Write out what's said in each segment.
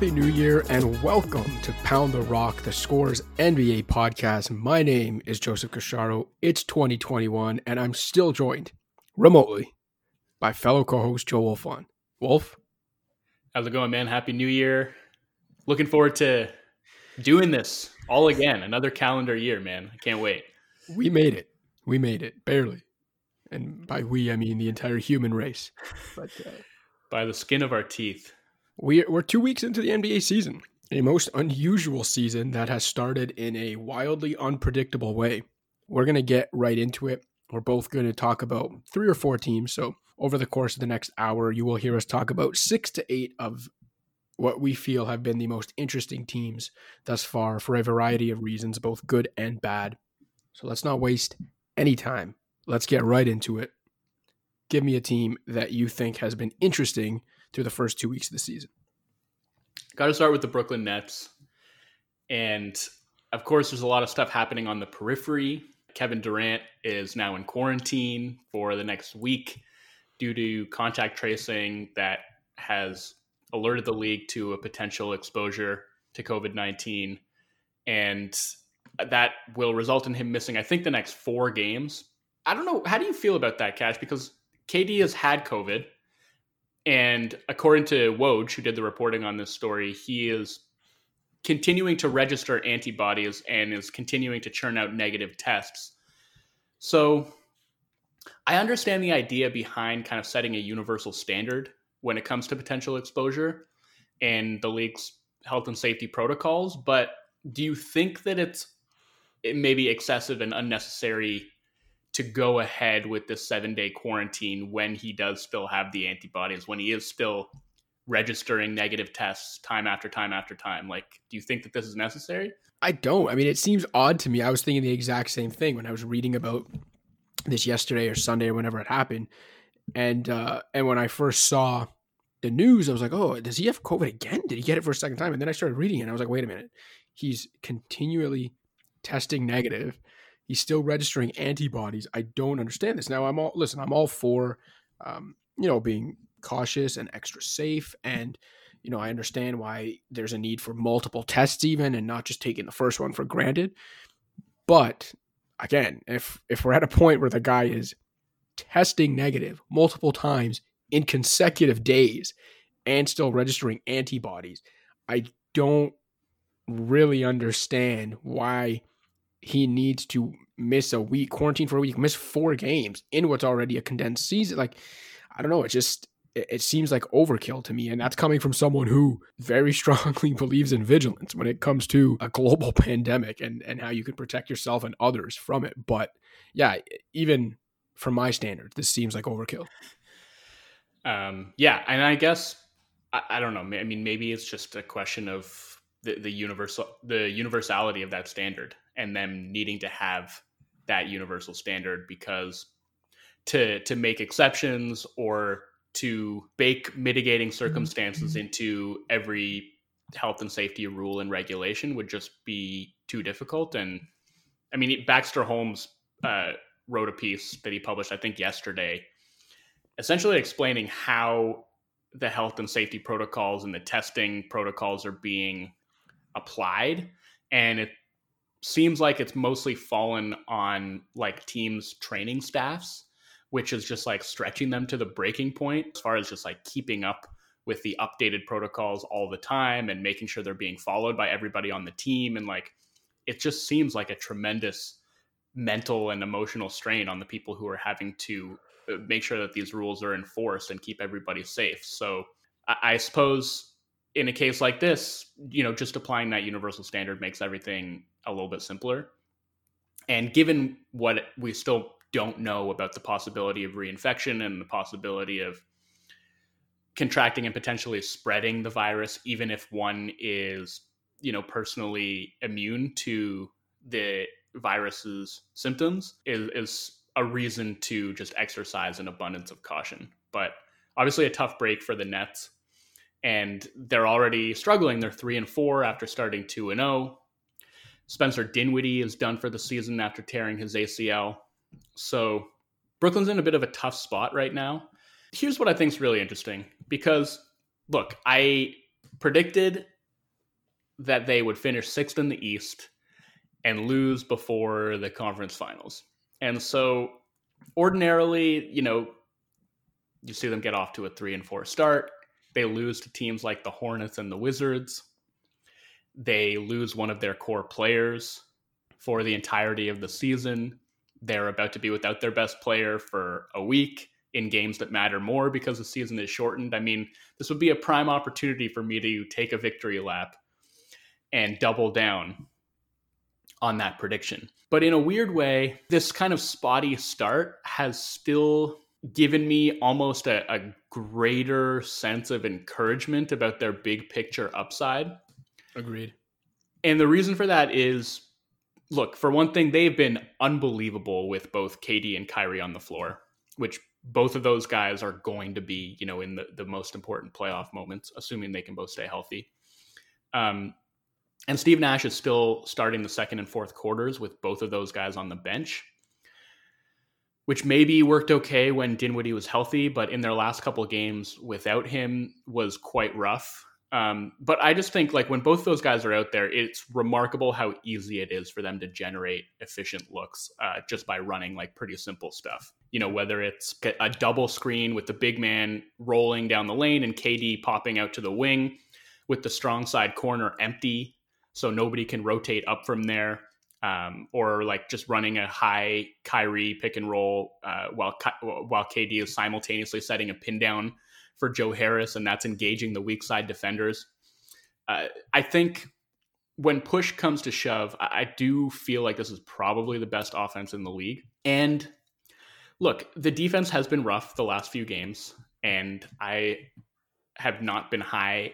Happy New Year and welcome to Pound the Rock, the Scores NBA podcast. My name is Joseph Casciaro. It's 2021 and I'm still joined remotely by fellow co-host Joe Wolfond. Wolf, how's it going, man? Happy New Year. Looking forward to doing this all again. Another calendar year, man. I can't wait. We made it. We made it barely. And by we, I mean the entire human race. But uh, by the skin of our teeth. We, we're two weeks into the NBA season, a most unusual season that has started in a wildly unpredictable way. We're going to get right into it. We're both going to talk about three or four teams. So, over the course of the next hour, you will hear us talk about six to eight of what we feel have been the most interesting teams thus far for a variety of reasons, both good and bad. So, let's not waste any time. Let's get right into it give me a team that you think has been interesting through the first two weeks of the season. Got to start with the Brooklyn Nets. And of course, there's a lot of stuff happening on the periphery. Kevin Durant is now in quarantine for the next week due to contact tracing that has alerted the league to a potential exposure to COVID 19. And that will result in him missing, I think, the next four games. I don't know. How do you feel about that, Cash? Because KD has had COVID, and according to Woj, who did the reporting on this story, he is continuing to register antibodies and is continuing to churn out negative tests. So I understand the idea behind kind of setting a universal standard when it comes to potential exposure and the league's health and safety protocols, but do you think that it's it may excessive and unnecessary to go ahead with the seven day quarantine when he does still have the antibodies, when he is still registering negative tests time after time after time. Like, do you think that this is necessary? I don't. I mean, it seems odd to me. I was thinking the exact same thing when I was reading about this yesterday or Sunday or whenever it happened. And uh, and when I first saw the news, I was like, oh, does he have COVID again? Did he get it for a second time? And then I started reading it and I was like, wait a minute. He's continually testing negative he's still registering antibodies. I don't understand this. Now I'm all listen. I'm all for um, you know being cautious and extra safe, and you know I understand why there's a need for multiple tests even, and not just taking the first one for granted. But again, if if we're at a point where the guy is testing negative multiple times in consecutive days and still registering antibodies, I don't really understand why he needs to miss a week, quarantine for a week, miss four games in what's already a condensed season. Like, I don't know. It just it, it seems like overkill to me, and that's coming from someone who very strongly believes in vigilance when it comes to a global pandemic and and how you can protect yourself and others from it. But yeah, even from my standards, this seems like overkill. Um, yeah, and I guess I, I don't know. I mean, maybe it's just a question of the, the universal the universality of that standard and them needing to have that universal standard because to to make exceptions or to bake mitigating circumstances mm-hmm. into every health and safety rule and regulation would just be too difficult and i mean baxter holmes uh, wrote a piece that he published i think yesterday essentially explaining how the health and safety protocols and the testing protocols are being applied and it seems like it's mostly fallen on like teams training staffs which is just like stretching them to the breaking point as far as just like keeping up with the updated protocols all the time and making sure they're being followed by everybody on the team. And like it just seems like a tremendous mental and emotional strain on the people who are having to uh, make sure that these rules are enforced and keep everybody safe. So I, I suppose in a case like this, you know, just applying that universal standard makes everything a little bit simpler. And given what we still don't know about the possibility of reinfection and the possibility of contracting and potentially spreading the virus, even if one is, you know, personally immune to the virus's symptoms, is, is a reason to just exercise an abundance of caution. But obviously, a tough break for the Nets and they're already struggling. They're three and four after starting two and zero. Oh. Spencer Dinwiddie is done for the season after tearing his ACL. So Brooklyn's in a bit of a tough spot right now. Here's what I think is really interesting because look, I predicted that they would finish sixth in the East and lose before the conference finals. And so, ordinarily, you know, you see them get off to a three and four start. They lose to teams like the Hornets and the Wizards. They lose one of their core players for the entirety of the season. They're about to be without their best player for a week in games that matter more because the season is shortened. I mean, this would be a prime opportunity for me to take a victory lap and double down on that prediction. But in a weird way, this kind of spotty start has still given me almost a, a greater sense of encouragement about their big picture upside. Agreed. And the reason for that is look, for one thing, they've been unbelievable with both KD and Kyrie on the floor, which both of those guys are going to be, you know, in the, the most important playoff moments, assuming they can both stay healthy. Um, and Steve Nash is still starting the second and fourth quarters with both of those guys on the bench, which maybe worked okay when Dinwiddie was healthy, but in their last couple games without him was quite rough. Um, but I just think like when both those guys are out there, it's remarkable how easy it is for them to generate efficient looks uh, just by running like pretty simple stuff. You know, whether it's a double screen with the big man rolling down the lane and KD popping out to the wing with the strong side corner empty so nobody can rotate up from there. Um, or like just running a high Kyrie pick and roll uh, while while KD is simultaneously setting a pin down for Joe Harris, and that's engaging the weak side defenders. Uh, I think when push comes to shove, I, I do feel like this is probably the best offense in the league. And look, the defense has been rough the last few games, and I have not been high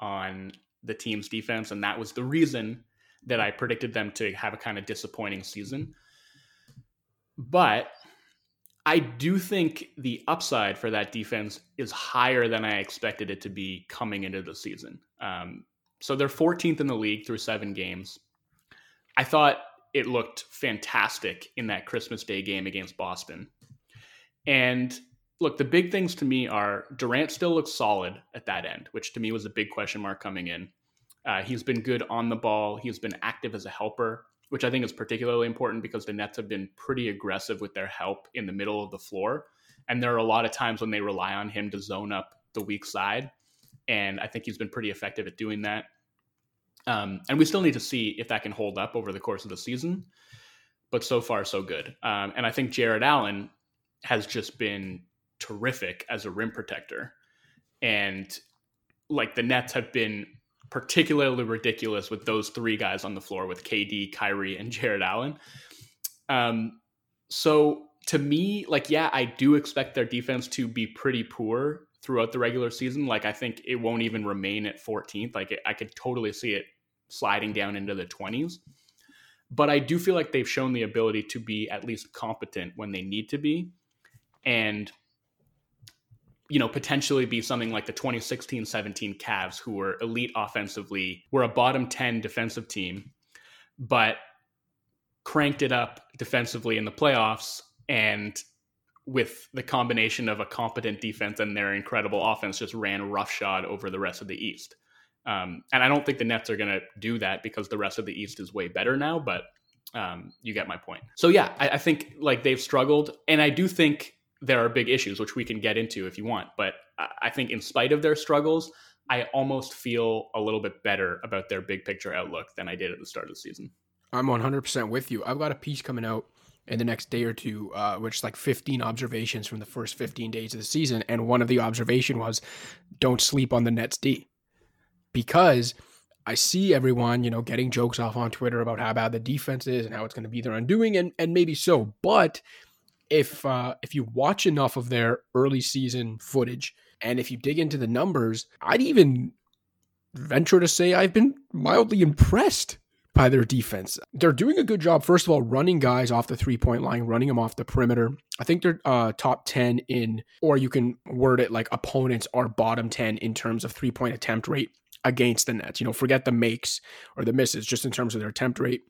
on the team's defense, and that was the reason that I predicted them to have a kind of disappointing season. But I do think the upside for that defense is higher than I expected it to be coming into the season. Um, so they're 14th in the league through seven games. I thought it looked fantastic in that Christmas Day game against Boston. And look, the big things to me are Durant still looks solid at that end, which to me was a big question mark coming in. Uh, he's been good on the ball. He's been active as a helper, which I think is particularly important because the Nets have been pretty aggressive with their help in the middle of the floor. And there are a lot of times when they rely on him to zone up the weak side. And I think he's been pretty effective at doing that. Um, and we still need to see if that can hold up over the course of the season. But so far, so good. Um, and I think Jarrett Allen has just been terrific as a rim protector. And like the Nets have been particularly ridiculous with those three guys on the floor with KD, Kyrie, and Jarrett Allen. Um, so to me, like, yeah, I do expect their defense to be pretty poor throughout the regular season. Like, I think it won't even remain at 14th. Like, I could totally see it sliding down into the 20s. But I do feel like they've shown the ability to be at least competent when they need to be. And you know, potentially be something like the 2016 17 Cavs, who were elite offensively, were a bottom 10 defensive team, but cranked it up defensively in the playoffs. And with the combination of a competent defense and their incredible offense, just ran roughshod over the rest of the East. Um, and I don't think the Nets are going to do that because the rest of the East is way better now, but um, you get my point. So yeah, I, I think like they've struggled, and I do think there are big issues, which we can get into if you want. But I think, in spite of their struggles, I almost feel a little bit better about their big picture outlook than I did at the start of the season. I'm 100% with you. I've got a piece coming out in the next day or two, uh, which is like 15 observations from the first 15 days of the season. And one of the observation was don't sleep on the Nets D because I see everyone, you know, getting jokes off on Twitter about how bad the defense is and how it's going to be their undoing, and and maybe so. But if uh, if you watch enough of their early season footage and if you dig into the numbers, I'd even venture to say I've been mildly impressed by their defense. They're doing a good job, first of all, running guys off the three point line, running them off the perimeter. I think they're uh, top 10 in, or you can word it like opponents are bottom 10 in terms of three point attempt rate against the Nets. You know, forget the makes or the misses, just in terms of their attempt rate.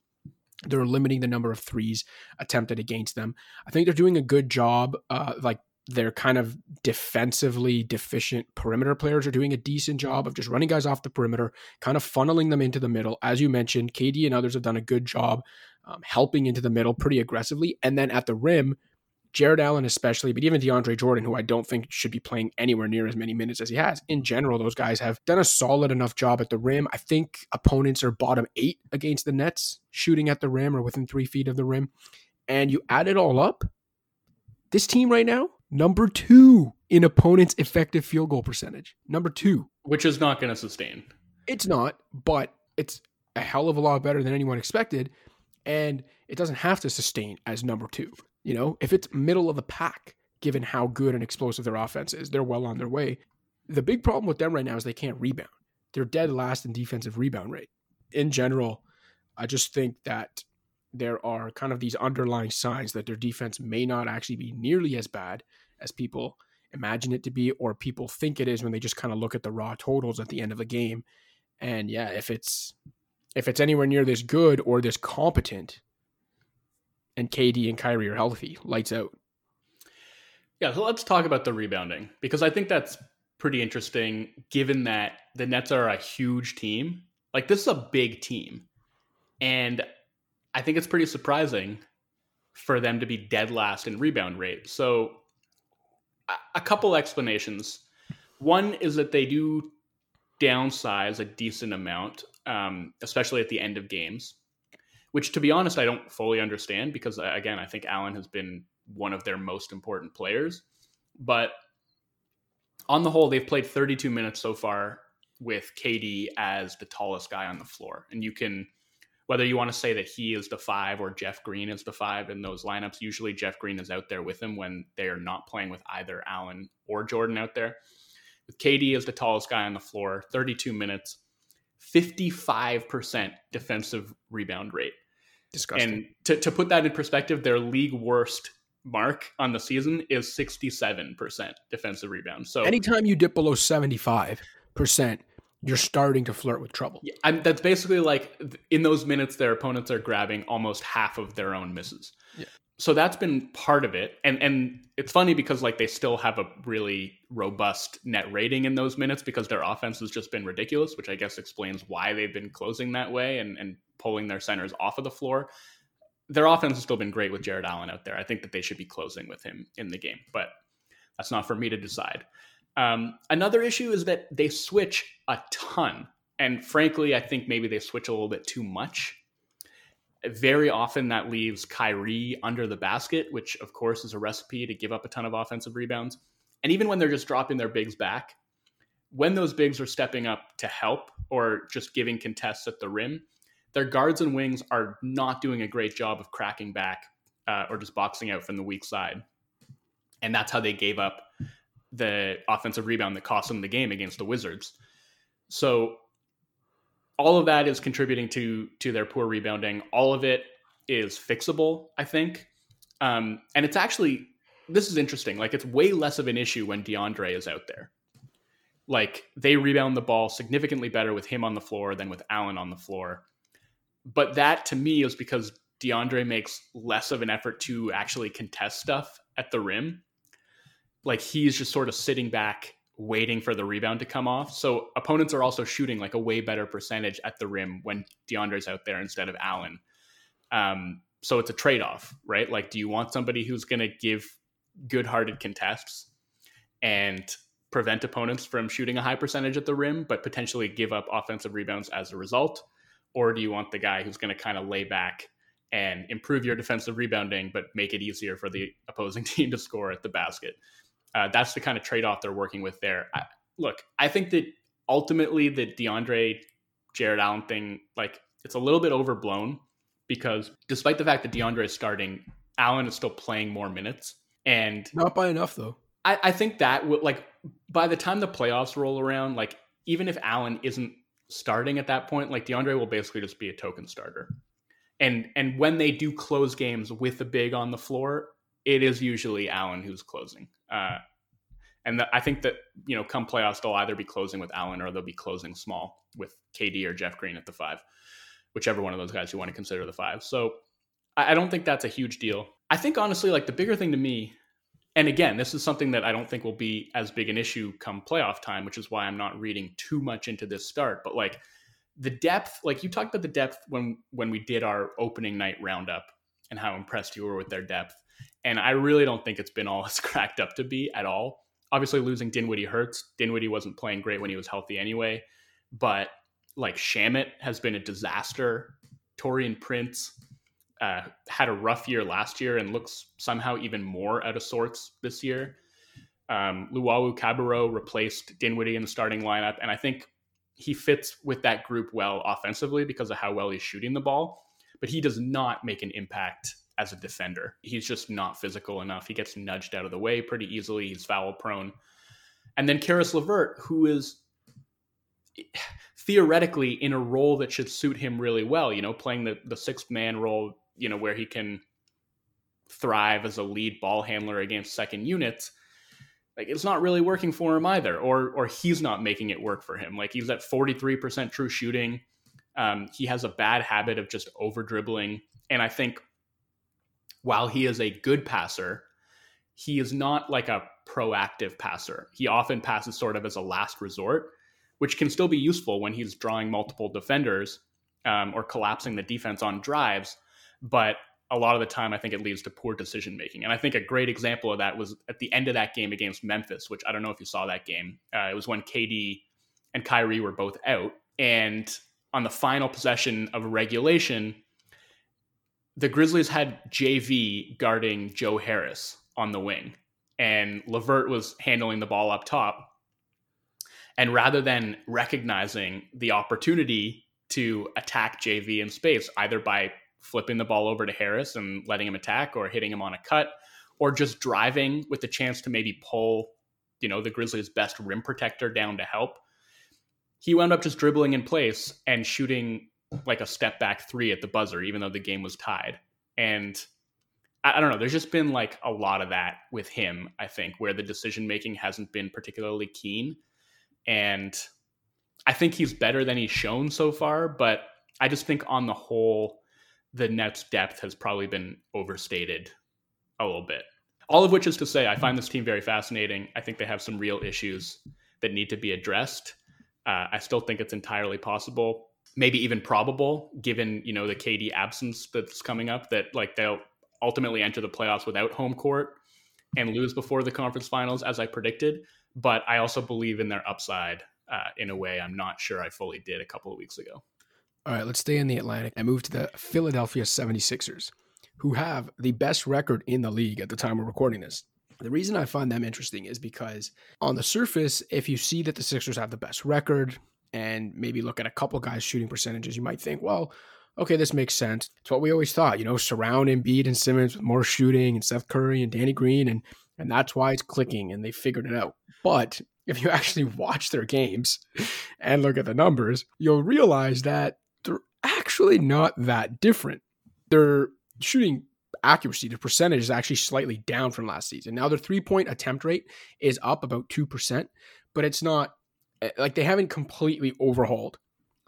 They're limiting the number of threes attempted against them. I think they're doing a good job, uh, like their kind of defensively deficient perimeter players are doing a decent job of just running guys off the perimeter, kind of funneling them into the middle. As you mentioned, KD and others have done a good job um, helping into the middle pretty aggressively. And then at the rim, Jarrett Allen, especially, but even DeAndre Jordan, who I don't think should be playing anywhere near as many minutes as he has. In general, those guys have done a solid enough job at the rim. I think opponents are bottom eight against the Nets shooting at the rim or within three feet of the rim. And you add it all up, this team right now, number two in opponents' effective field goal percentage. Number two. Which is not going to sustain. It's not, but it's a hell of a lot better than anyone expected. And it doesn't have to sustain as number two. You know, if it's middle of the pack, given how good and explosive their offense is, they're well on their way. The big problem with them right now is they can't rebound. They're dead last in defensive rebound rate. In general, I just think that there are kind of these underlying signs that their defense may not actually be nearly as bad as people imagine it to be or people think it is when they just kind of look at the raw totals at the end of the game. And yeah, if it's if it's anywhere near this good or this competent, and KD and Kyrie are healthy, lights out. Yeah, so let's talk about the rebounding because I think that's pretty interesting given that the Nets are a huge team. Like this is a big team. And I think it's pretty surprising for them to be dead last in rebound rate. So a couple explanations. One is that they do downsize a decent amount, um, especially at the end of games which to be honest, I don't fully understand because uh, again, I think Allen has been one of their most important players. But on the whole, they've played 32 minutes so far with KD as the tallest guy on the floor. And you can, whether you want to say that he is the five or Jeff Green is the five in those lineups, usually Jeff Green is out there with him when they are not playing with either Allen or Jordan out there. With KD as the tallest guy on the floor, 32 minutes, 55% defensive rebound rate. Disgusting. And to, to put that in perspective, their league worst mark on the season is 67% defensive rebound. So anytime you dip below 75%, you're starting to flirt with trouble. Yeah, I'm, that's basically like in those minutes, their opponents are grabbing almost half of their own misses. Yeah. So that's been part of it. And and it's funny because like they still have a really robust net rating in those minutes because their offense has just been ridiculous, which I guess explains why they've been closing that way and, and pulling their centers off of the floor. Their offense has still been great with Jarrett Allen out there. I think that they should be closing with him in the game, but that's not for me to decide. Um, another issue is that they switch a ton. And frankly, I think maybe they switch a little bit too much. Very often that leaves Kyrie under the basket, which of course is a recipe to give up a ton of offensive rebounds. And even when they're just dropping their bigs back, when those bigs are stepping up to help or just giving contests at the rim, their guards and wings are not doing a great job of cracking back uh, or just boxing out from the weak side. And that's how they gave up the offensive rebound that cost them the game against the Wizards. So all of that is contributing to to their poor rebounding. All of it is fixable, I think. Um, and it's actually this is interesting. Like it's way less of an issue when DeAndre is out there. Like they rebound the ball significantly better with him on the floor than with Allen on the floor but that to me is because DeAndre makes less of an effort to actually contest stuff at the rim. Like he's just sort of sitting back, waiting for the rebound to come off. So opponents are also shooting like a way better percentage at the rim when DeAndre's out there instead of Allen. Um, so it's a trade off, right? Like, do you want somebody who's going to give good hearted contests and prevent opponents from shooting a high percentage at the rim, but potentially give up offensive rebounds as a result? Or do you want the guy who's going to kind of lay back and improve your defensive rebounding, but make it easier for the opposing team to score at the basket? Uh, that's the kind of trade off they're working with there. I, look, I think that ultimately the DeAndre Jarrett Allen thing, like it's a little bit overblown because despite the fact that DeAndre is starting, Allen is still playing more minutes, and not by enough though. I, I think that would like by the time the playoffs roll around, like even if Allen isn't starting at that point, like DeAndre will basically just be a token starter. And and when they do close games with the big on the floor, it is usually Allen who's closing. Uh, and the, I think that you know, come playoffs, they'll either be closing with Allen or they'll be closing small with KD or Jeff Green at the five, whichever one of those guys you want to consider the five. So I, I don't think that's a huge deal. I think honestly, like the bigger thing to me and again, this is something that I don't think will be as big an issue come playoff time, which is why I'm not reading too much into this start. But like the depth, like you talked about the depth when when we did our opening night roundup and how impressed you were with their depth. And I really don't think it's been all it's cracked up to be at all. Obviously, losing Dinwiddie hurts. Dinwiddie wasn't playing great when he was healthy anyway. But like Shamet has been a disaster. Taurean Prince uh, had a rough year last year and looks somehow even more out of sorts this year. Um, Luwawu-Cabarrot replaced Dinwiddie in the starting lineup, and I think he fits with that group well offensively because of how well he's shooting the ball. But he does not make an impact as a defender. He's just not physical enough. He gets nudged out of the way pretty easily. He's foul prone. And then Caris LeVert, who is theoretically in a role that should suit him really well, you know, playing the, the sixth man role, you know, where he can thrive as a lead ball handler against second units. Like it's not really working for him either, or or he's not making it work for him. Like he's at 43% true shooting. Um, he has a bad habit of just over dribbling. And I think while he is a good passer, he is not like a proactive passer. He often passes sort of as a last resort, which can still be useful when he's drawing multiple defenders um, or collapsing the defense on drives. But a lot of the time, I think it leads to poor decision making. And I think a great example of that was at the end of that game against Memphis, which I don't know if you saw that game. Uh, it was when KD and Kyrie were both out. And on the final possession of regulation, the Grizzlies had JV guarding Joe Harris on the wing, and LeVert was handling the ball up top. And rather than recognizing the opportunity to attack JV in space, either by flipping the ball over to Harris and letting him attack or hitting him on a cut, or just driving with the chance to maybe pull, you know, the Grizzlies' best rim protector down to help, he wound up just dribbling in place and shooting like a step back three at the buzzer, even though the game was tied. And I, I don't know, there's just been like a lot of that with him, I think, where the decision making hasn't been particularly keen. And I think he's better than he's shown so far, but I just think on the whole, the Nets' depth has probably been overstated a little bit. All of which is to say, I find this team very fascinating. I think they have some real issues that need to be addressed. Uh, I still think it's entirely possible maybe even probable given you know the KD absence that's coming up that like they'll ultimately enter the playoffs without home court and lose before the conference finals as I predicted. But I also believe in their upside uh, in a way I'm not sure I fully did a couple of weeks ago. All right, let's stay in the Atlantic and move to the Philadelphia 76ers, who have the best record in the league at the time we're recording this. The reason I find them interesting is because on the surface, if you see that the Sixers have the best record, and maybe look at a couple guys shooting percentages, you might think, well, okay, this makes sense. It's what we always thought, you know, surround Embiid and Simmons with more shooting and Seth Curry and Danny Green, and and that's why it's clicking and they figured it out. But if you actually watch their games and look at the numbers, you'll realize that actually not that different. Their shooting accuracy, the percentage is actually slightly down from last season. Now their three point attempt rate is up about 2%, but it's not Eh, like they haven't completely overhauled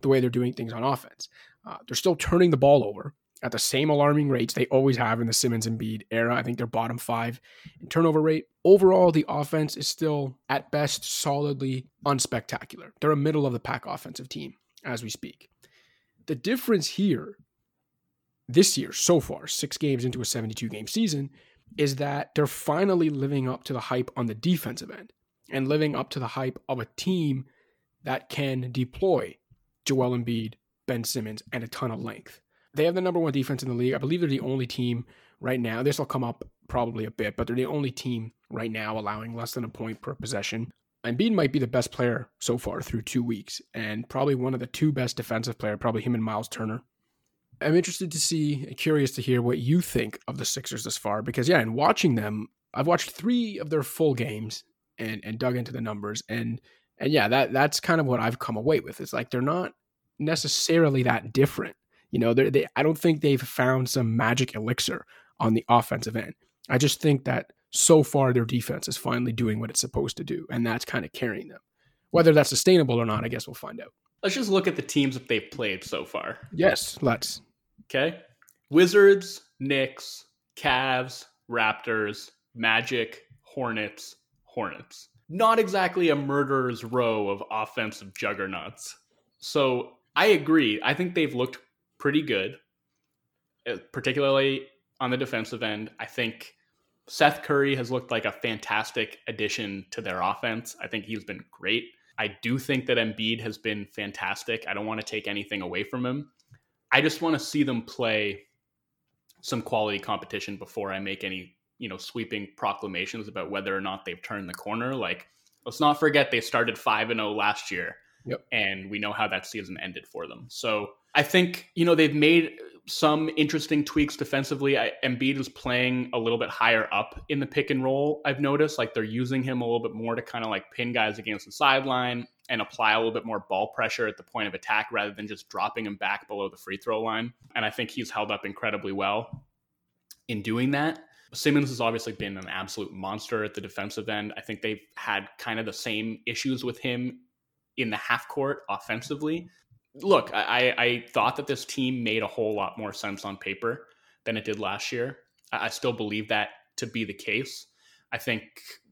the way they're doing things on offense. Uh, they're still turning the ball over at the same alarming rates they always have in the Simmons and Embiid era. I think they're bottom five in turnover rate. Overall, the offense is still at best solidly unspectacular. They're a middle of the pack offensive team as we speak. The difference here this year so far, six games into a 72 game season, is that they're finally living up to the hype on the defensive end and living up to the hype of a team that can deploy Joel Embiid, Ben Simmons, and a ton of length. They have the number one defense in the league. I believe they're the only team right now. This will come up probably a bit, but they're the only team right now allowing less than a point per possession. Embiid might be the best player so far through two weeks, and probably one of the two best defensive player, probably him and Miles Turner. I'm interested to see, curious to hear what you think of the Sixers this far, because yeah, in watching them, I've watched three of their full games, and and dug into the numbers and and yeah that that's kind of what I've come away with. It's like they're not necessarily that different. You know, they I don't think they've found some magic elixir on the offensive end. I just think that so far their defense is finally doing what it's supposed to do, and that's kind of carrying them. Whether that's sustainable or not, I guess we'll find out. Let's just look at the teams that they've played so far. Yes, let's. Okay. Wizards, Knicks, Cavs, Raptors, Magic, Hornets, Hornets. Not exactly a murderer's row of offensive juggernauts. So I agree. I think they've looked pretty good, uh, particularly on the defensive end. I think Seth Curry has looked like a fantastic addition to their offense. I think he's been great. I do think that Embiid has been fantastic. I don't want to take anything away from him. I just want to see them play some quality competition before I make any, you know, sweeping proclamations about whether or not they've turned the corner. Like, let's not forget they started 5 and 0 last year. Yep. And we know how that season ended for them. So I think, you know, they've made some interesting tweaks defensively. I, Embiid is playing a little bit higher up in the pick and roll. I've noticed like they're using him a little bit more to kind of like pin guys against the sideline and apply a little bit more ball pressure at the point of attack rather than just dropping him back below the free throw line. And I think he's held up incredibly well in doing that. Simmons has obviously been an absolute monster at the defensive end. I think they've had kind of the same issues with him in the half court offensively look, I, I thought that this team made a whole lot more sense on paper than it did last year. I still believe that to be the case. I think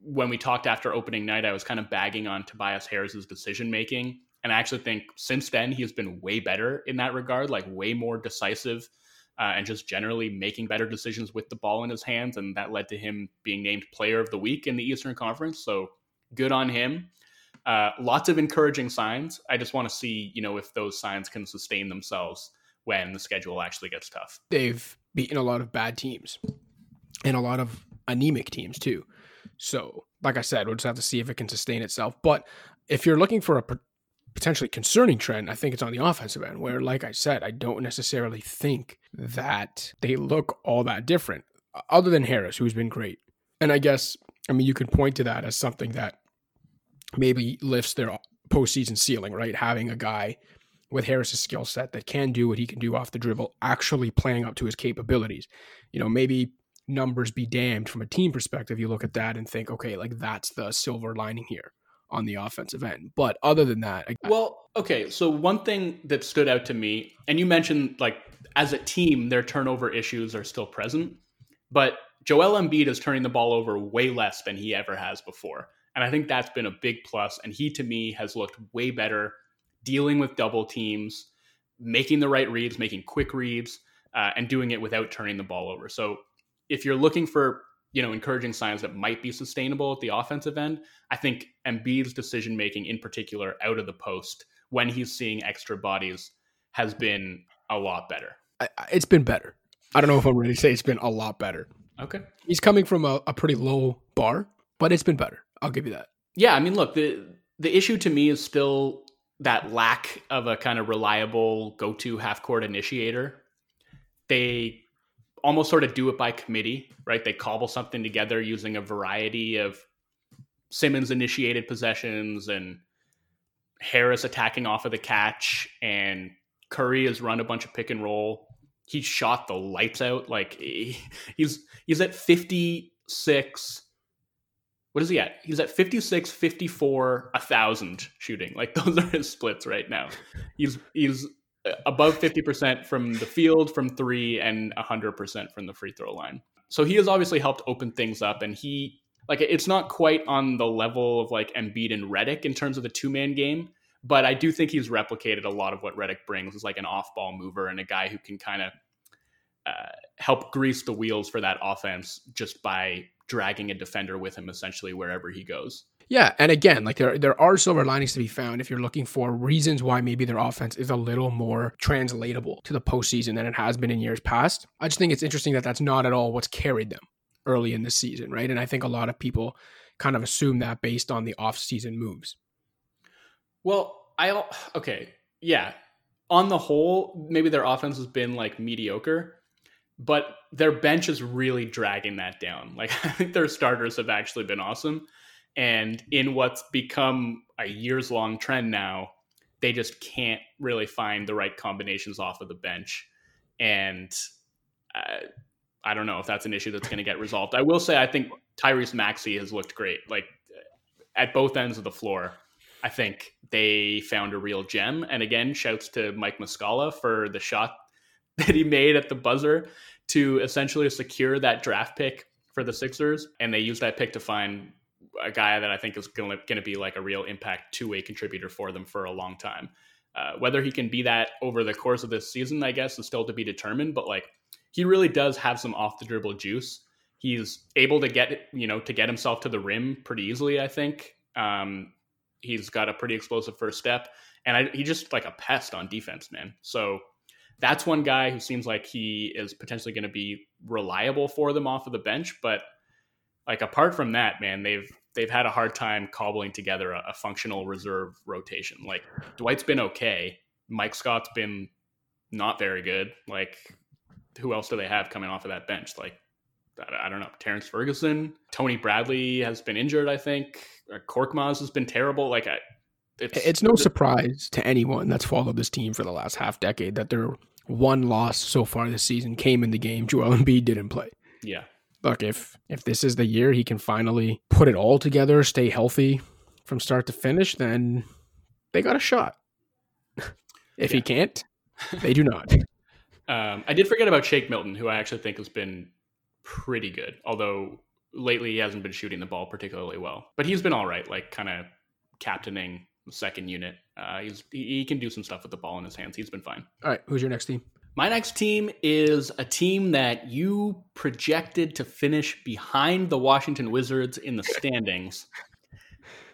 when we talked after opening night, I was kind of bagging on Tobias Harris's decision making. And I actually think since then, he has been way better in that regard, like way more decisive uh, and just generally making better decisions with the ball in his hands. And that led to him being named player of the week in the Eastern Conference. So good on him. Uh, lots of encouraging signs. I just want to see, you know, if those signs can sustain themselves when the schedule actually gets tough. They've beaten a lot of bad teams and a lot of anemic teams too. So, like I said, we'll just have to see if it can sustain itself. But if you're looking for a potentially concerning trend, I think it's on the offensive end, where, like I said, I don't necessarily think that they look all that different, other than Harris, who's been great. And I guess, I mean, you could point to that as something that maybe lifts their postseason ceiling, right? Having a guy with Harris's skill set that can do what he can do off the dribble, actually playing up to his capabilities. You know, maybe numbers be damned from a team perspective. You look at that and think, okay, like that's the silver lining here on the offensive end. But other than that, I- well, okay. So one thing that stood out to me, and you mentioned like as a team, their turnover issues are still present, but Joel Embiid is turning the ball over way less than he ever has before. And I think that's been a big plus. And he, to me, has looked way better dealing with double teams, making the right reads, making quick reads, uh, and doing it without turning the ball over. So if you're looking for you know encouraging signs that might be sustainable at the offensive end, I think Embiid's decision making, in particular, out of the post when he's seeing extra bodies, has been a lot better. It's been better. I don't know if I'm ready to say it's been a lot better. Okay. He's coming from a, a pretty low bar, but it's been better. I'll give you that. Yeah, I mean, look, the the issue to me is still that lack of a kind of reliable go-to half-court initiator. They almost sort of do it by committee, right? They cobble something together using a variety of Simmons initiated possessions and Harris attacking off of the catch and Curry has run a bunch of pick and roll. He shot the lights out. Like he, he's he's at 56 what is he at? He's at 56, 54, 1000 shooting. Like those are his splits right now. He's he's above 50% from the field from 3 and 100% from the free throw line. So he has obviously helped open things up and he like it's not quite on the level of like Embiid and Redick in terms of the two-man game, but I do think he's replicated a lot of what Redick brings as like an off-ball mover and a guy who can kind of uh, help grease the wheels for that offense just by dragging a defender with him essentially wherever he goes. Yeah, and again, like there there are silver linings to be found if you're looking for reasons why maybe their offense is a little more translatable to the postseason than it has been in years past. I just think it's interesting that that's not at all what's carried them early in the season, right? And I think a lot of people kind of assume that based on the off-season moves. Well, I okay, yeah. On the whole, maybe their offense has been like mediocre, but their bench is really dragging that down. Like I think their starters have actually been awesome, and in what's become a years long trend now, they just can't really find the right combinations off of the bench, and uh, I don't know if that's an issue that's going to get resolved. I will say I think Tyrese Maxey has looked great, like at both ends of the floor. I think they found a real gem. And again, shouts to Mike Muscala for the shot that he made at the buzzer to essentially secure that draft pick for the Sixers, and they used that pick to find a guy that I think is going to be like a real impact two way contributor for them for a long time. Uh, whether he can be that over the course of this season, I guess, is still to be determined. But like, he really does have some off the dribble juice. He's able to get you know to get himself to the rim pretty easily. I think um, he's got a pretty explosive first step, and I, he just like a pest on defense, man. So that's one guy who seems like he is potentially going to be reliable for them off of the bench. But like apart from that, man, they've they've had a hard time cobbling together a, a functional reserve rotation. Like Dwight's been okay, Mike Scott's been not very good. Like who else do they have coming off of that bench? Like I, don't know, Terrence Ferguson, Tony Bradley has been injured. I think uh, Korkmaz has been terrible. Like I, it's, it's no surprise to anyone that's followed this team for the last half decade that their one loss so far this season came in the game Joel Embiid didn't play. Yeah. Look, if if this is the year he can finally put it all together, stay healthy from start to finish, then they got a shot. if yeah. he can't, they do not. um, I did forget about Shake Milton, who I actually think has been pretty good, although lately he hasn't been shooting the ball particularly well. But he's been all right, like kind of captaining second unit. Uh, he's he can do some stuff with the ball in his hands. He's been fine. All right, who's your next team? My next team is a team that you projected to finish behind the Washington Wizards in the standings,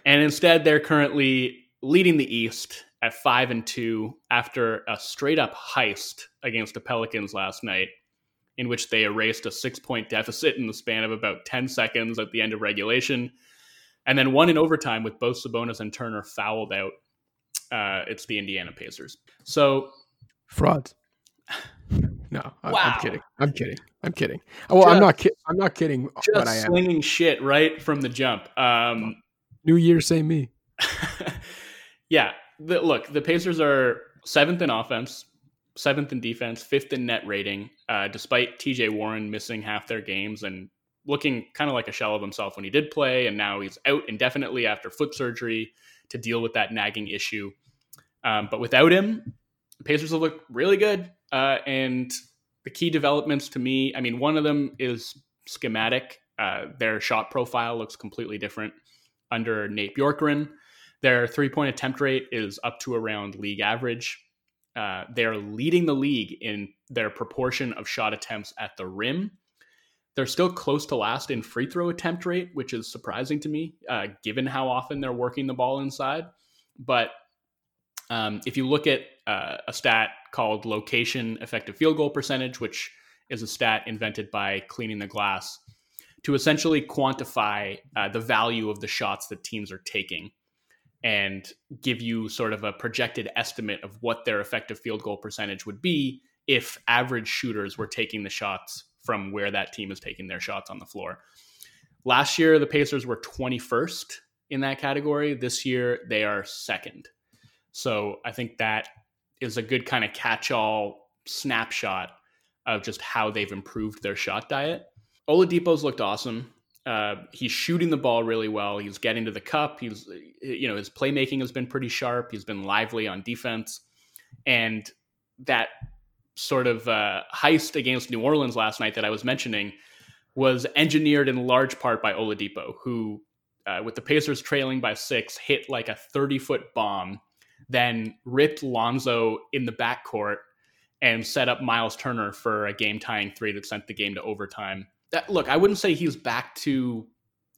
and instead they're currently leading the East at five and two after a straight up heist against the Pelicans last night, in which they erased a six point deficit in the span of about ten seconds at the end of regulation and then one in overtime with both Sabonis and Turner fouled out. Uh, it's the Indiana Pacers. So fraud. No, I, wow. I'm kidding. I'm kidding. I'm kidding. Well, just, I'm not. Ki- I'm not kidding. Just but I am. slinging shit right from the jump. Um, New year, say me. yeah. The, look, the Pacers are seventh in offense, seventh in defense, fifth in net rating. Uh, despite T.J. Warren missing half their games and looking kind of like a shell of himself when he did play, and now he's out indefinitely after foot surgery to deal with that nagging issue. Um, but without him, the Pacers will look really good. Uh, and the key developments to me, I mean, one of them is schematic. Uh, their shot profile looks completely different under Nate Bjorkgren. Their three point attempt rate is up to around league average. Uh, they're leading the league in their proportion of shot attempts at the rim they're still close to last in free throw attempt rate, which is surprising to me, uh, given how often they're working the ball inside. But um, if you look at uh, a stat called location effective field goal percentage, which is a stat invented by cleaning the glass to essentially quantify uh, the value of the shots that teams are taking and give you sort of a projected estimate of what their effective field goal percentage would be if average shooters were taking the shots from where that team is taking their shots on the floor. Last year, the Pacers were 21st in that category. This year, they are second. So I think that is a good kind of catch all snapshot of just how they've improved their shot diet. Oladipo's looked awesome. Uh, he's shooting the ball really well. He's getting to the cup. He's, you know, his playmaking has been pretty sharp. He's been lively on defense, and that sort of uh, heist against New Orleans last night that I was mentioning was engineered in large part by Oladipo, who, uh, with the Pacers trailing by six, hit like a 30 foot bomb, then ripped Lonzo in the backcourt and set up Miles Turner for a game tying three that sent the game to overtime. That, look, I wouldn't say he's back to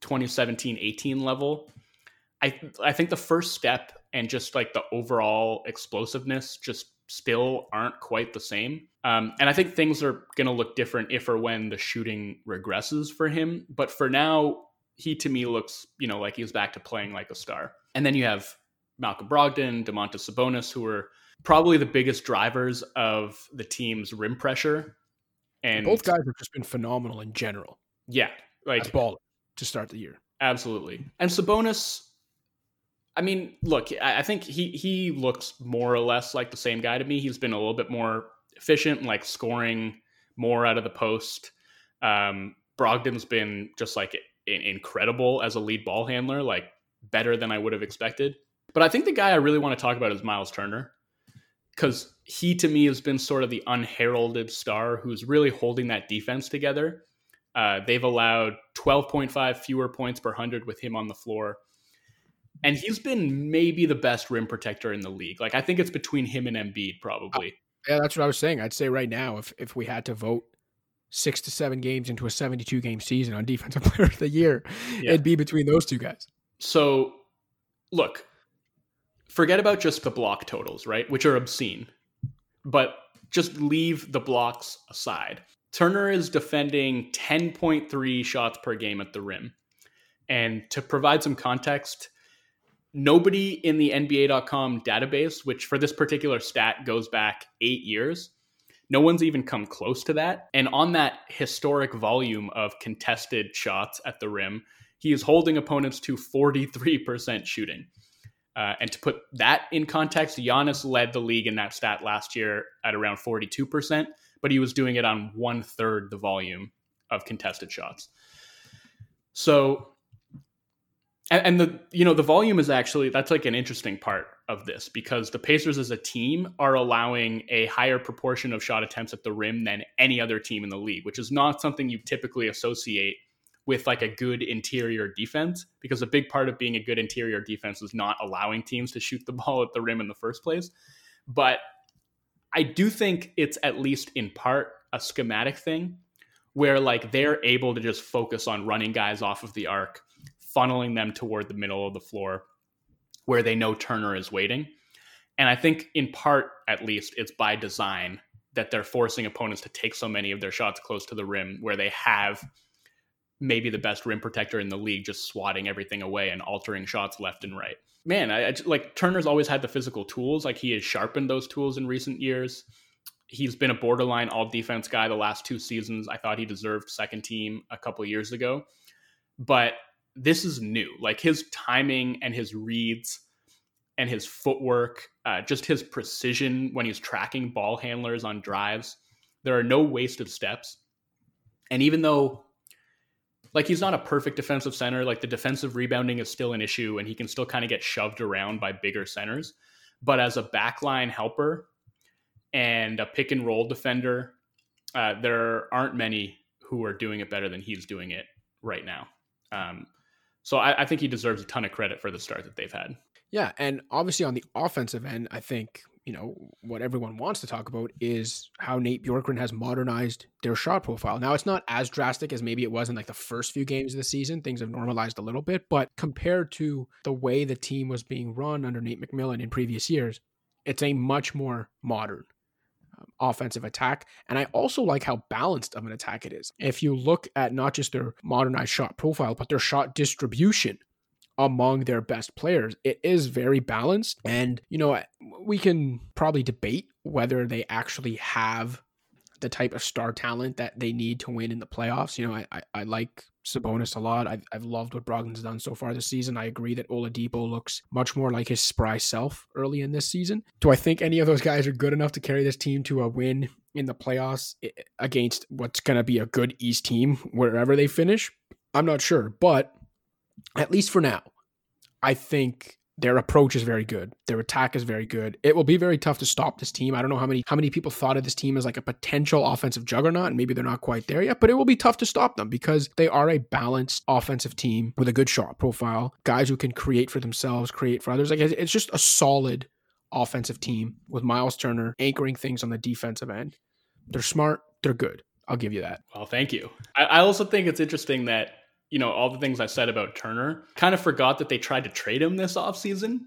2017 18 level. I, I think the first step and just like the overall explosiveness just still aren't quite the same. Um, and I think things are going to look different if or when the shooting regresses for him. But for now, he to me looks, you know, like he's back to playing like a star. And then you have Malcolm Brogdon, Domantas Sabonis, who are probably the biggest drivers of the team's rim pressure. And both guys have just been phenomenal in general. Yeah, like ball to start the year. Absolutely. And Sabonis, I mean, look, I think he he looks more or less like the same guy to me. He's been a little bit more efficient, like scoring more out of the post. Um, Brogdon's been just like incredible as a lead ball handler, like better than I would have expected. But I think the guy I really want to talk about is Miles Turner because he to me has been sort of the unheralded star who's really holding that defense together. Uh, they've allowed 12.5 fewer points per 100 with him on the floor. And he's been maybe the best rim protector in the league. Like, I think it's between him and Embiid, probably. Yeah, that's what I was saying. I'd say right now, if, if we had to vote six to seven games into a 72 game season on Defensive Player of the Year, yeah. it'd be between those two guys. So, look, forget about just the block totals, right? Which are obscene. But just leave the blocks aside. Turner is defending 10.3 shots per game at the rim. And to provide some context, nobody in the NBA.com database, which for this particular stat goes back eight years, no one's even come close to that. And on that historic volume of contested shots at the rim, he is holding opponents to 43% shooting. Uh, and to put that in context, Giannis led the league in that stat last year at around 42%, but he was doing it on one third the volume of contested shots. So, and, the you know the volume is actually that's like an interesting part of this because the Pacers as a team are allowing a higher proportion of shot attempts at the rim than any other team in the league, which is not something you typically associate with like a good interior defense because a big part of being a good interior defense is not allowing teams to shoot the ball at the rim in the first place. But I do think it's at least in part a schematic thing where like they're able to just focus on running guys off of the arc, funneling them toward the middle of the floor where they know Turner is waiting. And I think in part at least it's by design that they're forcing opponents to take so many of their shots close to the rim where they have maybe the best rim protector in the league, just swatting everything away and altering shots left and right. Man, I, I like Turner's always had the physical tools. Like he has sharpened those tools in recent years. He's been a borderline all defense guy the last two seasons. I thought he deserved second team a couple years ago, but this is new. Like his timing and his reads and his footwork, uh, just his precision when he's tracking ball handlers on drives. There are no wasted steps. And even though like he's not a perfect defensive center. Like the defensive rebounding is still an issue, and he can still kind of get shoved around by bigger centers. But as a backline helper and a pick and roll defender, uh, there aren't many who are doing it better than he's doing it right now. Um, so I, I think he deserves a ton of credit for the start that they've had. Yeah, and obviously on the offensive end, I think you know, what everyone wants to talk about is how Nate Bjorkgren has modernized their shot profile. Now, it's not as drastic as maybe it was in like the first few games of the season. Things have normalized a little bit, but compared to the way the team was being run under Nate McMillan in previous years, it's a much more modern offensive attack. And I also like how balanced of an attack it is. If you look at not just their modernized shot profile, but their shot distribution among their best players. It is very balanced. And, you know, we can probably debate whether they actually have the type of star talent that they need to win in the playoffs. You know, I, I, I like Sabonis a lot. I've, I've loved what Brogdon's done so far this season. I agree that Oladipo looks much more like his spry self early in this season. Do I think any of those guys are good enough to carry this team to a win in the playoffs against what's going to be a good East team wherever they finish? I'm not sure, but at least for now, I think their approach is very good. Their attack is very good. It will be very tough to stop this team. I don't know how many how many people thought of this team as like a potential offensive juggernaut, and maybe they're not quite there yet. But it will be tough to stop them because they are a balanced offensive team with a good shot profile, guys who can create for themselves, create for others. Like it's just a solid offensive team with Miles Turner anchoring things on the defensive end. They're smart. They're good. I'll give you that. Well, thank you. I, I also think it's interesting that you know, all the things I said about Turner, kind of forgot that they tried to trade him this offseason.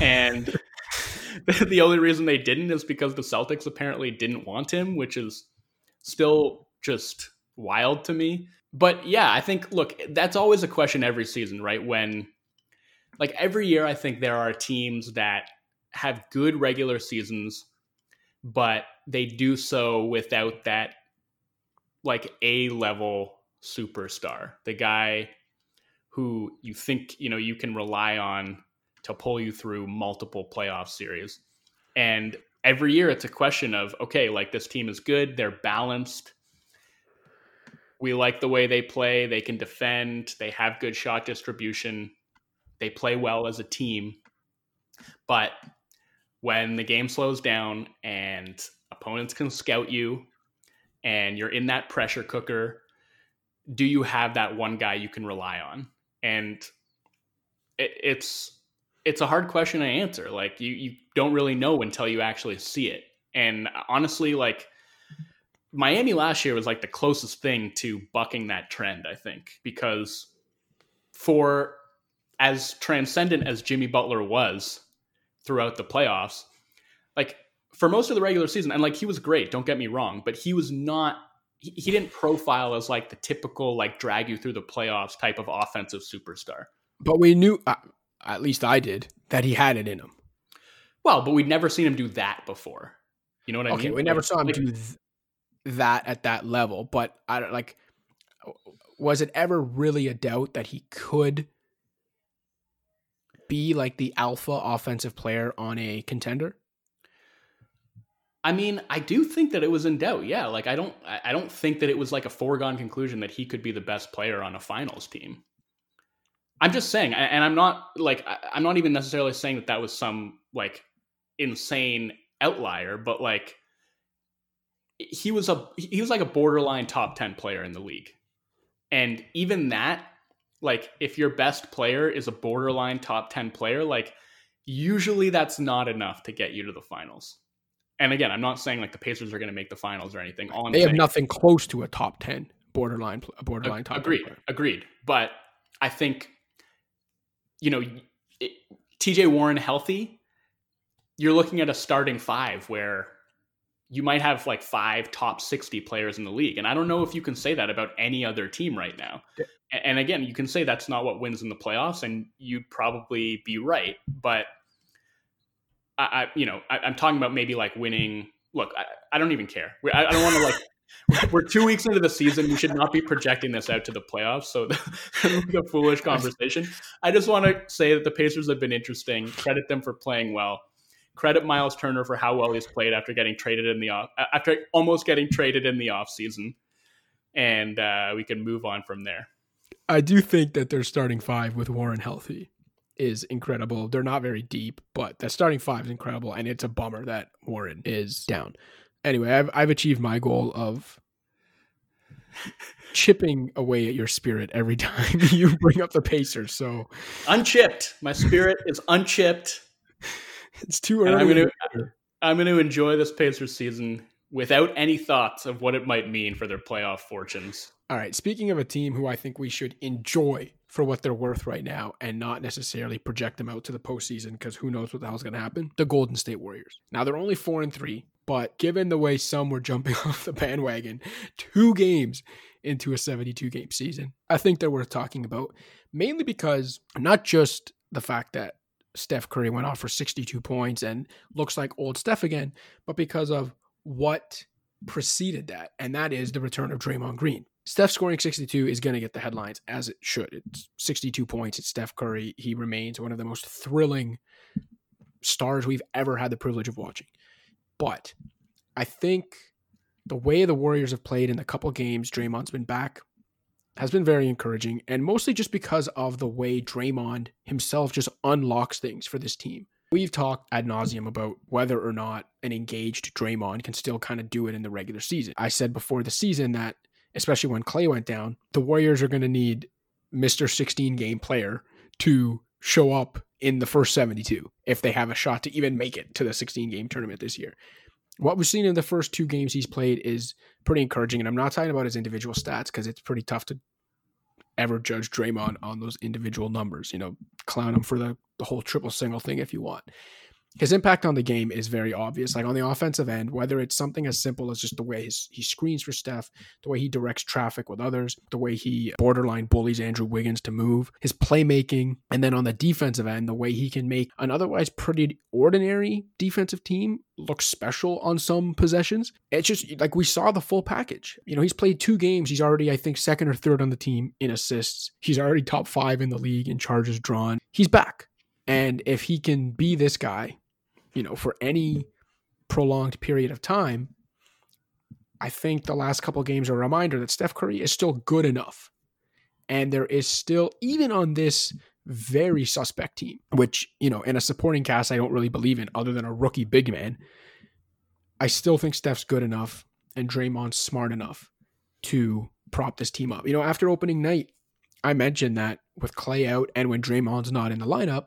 And the only reason they didn't is because the Celtics apparently didn't want him, which is still just wild to me. But yeah, I think, look, that's always a question every season, right? When, like, every year, I think there are teams that have good regular seasons, but they do so without that, like, A level superstar, the guy who you think you know you can rely on to pull you through multiple playoff series. And every year it's a question of okay, like this team is good, they're balanced. We like the way they play, they can defend, they have good shot distribution, they play well as a team. But when the game slows down and opponents can scout you and you're in that pressure cooker do you have that one guy you can rely on? And it, it's it's a hard question to answer. Like you you don't really know until you actually see it. And honestly, like Miami last year was like the closest thing to bucking that trend, I think, because for as transcendent as Jimmy Butler was throughout the playoffs, like for most of the regular season, and like he was great, don't get me wrong, but he was not he, he didn't profile as like the typical like drag you through the playoffs type of offensive superstar. But we knew, uh, at least I did, that he had it in him. Well, but we'd never seen him do that before. You know what I okay, mean? we never Like- saw him like- do th- that at that level. But I don't like. Was it ever really a doubt that he could be like the alpha offensive player on a contender? I mean, I do think that it was in doubt. Yeah, like I don't, I don't think that it was like a foregone conclusion that he could be the best player on a finals team. I'm just saying, and I'm not like I'm not even necessarily saying that that was some like insane outlier, but like he was a he was like a borderline top 10 player in the league. And even that like if your best player is a borderline top 10 player, like usually that's not enough to get you to the finals. And again, I'm not saying like the Pacers are going to make the finals or anything. All I'm They have nothing close to a top ten borderline borderline Ag- top agreed agreed but i think you know it, tj warren healthy you're looking at a starting five where you might have like five top 60 players in the league and i don't know if you can say that about any other team right now. And again you can say that's not what wins in the playoffs and you'd probably be right but i, I you know I, i'm talking about maybe like winning look i, I don't even care We- I, I don't want to like we're two weeks into the season. We should not be projecting this out to the playoffs. So a foolish conversation. I just want to say that the Pacers have been interesting. Credit them for playing well. Credit Miles Turner for how well he's played after getting traded in the off after almost getting traded in the off season, and uh, we can move on from there. I do think that their starting five with Warren healthy is incredible. They're not very deep, but that starting five is incredible, and it's a bummer that Warren is down. Anyway, I've I've achieved my goal of chipping away at your spirit every time you bring up the Pacers. So Unchipped, my spirit is unchipped. it's too And early. I'm gonna- I'm going to enjoy this Pacers season without any thoughts of what it might mean for their playoff fortunes. All right. Speaking of a team who I think we should enjoy for what they're worth right now and not necessarily project them out to the postseason because who knows what the hell's going to happen? The Golden State Warriors. Now they're only four and three, but given the way some were jumping off the bandwagon, two games into a 72 game season, I think they're worth talking about. Mainly because not just the fact that Steph Curry went off for 62 points and looks like old Steph again, but because of what preceded that, and that is the return of Draymond Green. Steph scoring 62 is going to get the headlines as it should. It's 62 points. It's Steph Curry. He remains one of the most thrilling stars we've ever had the privilege of watching. But I think the way the Warriors have played in the couple games Draymond's been back has been very encouraging, and mostly just because of the way Draymond himself just unlocks things for this team. We've talked ad nauseum about whether or not an engaged Draymond can still kind of do it in the regular season. I said before the season that, especially when Klay went down, the Warriors are going to need Mr. 16 game player to show up in the first 72 if they have a shot to even make it to the 16 game tournament this year. What we've seen in the first two games he's played is pretty encouraging. And I'm not talking about his individual stats because it's pretty tough to ever judge Draymond on those individual numbers. You know, clown him for the, the whole triple single thing if you want. His impact on the game is very obvious. Like on the offensive end, whether it's something as simple as just the way his, he screens for Steph, the way he directs traffic with others, the way he borderline bullies Andrew Wiggins to move, his playmaking, and then on the defensive end, the way he can make an otherwise pretty ordinary defensive team look special on some possessions. It's just like we saw the full package. You know, he's played two games. He's already, I think, second or third on the team in assists. He's already top five in the league in charges drawn. He's back. And if he can be this guy, you know, for any prolonged period of time, I think the last couple games are a reminder that Steph Curry is still good enough. And there is still, even on this very suspect team, which, you know, in a supporting cast, I don't really believe in other than a rookie big man. I still think Steph's good enough and Draymond's smart enough to prop this team up. You know, after opening night, I mentioned that with Klay out and when Draymond's not in the lineup,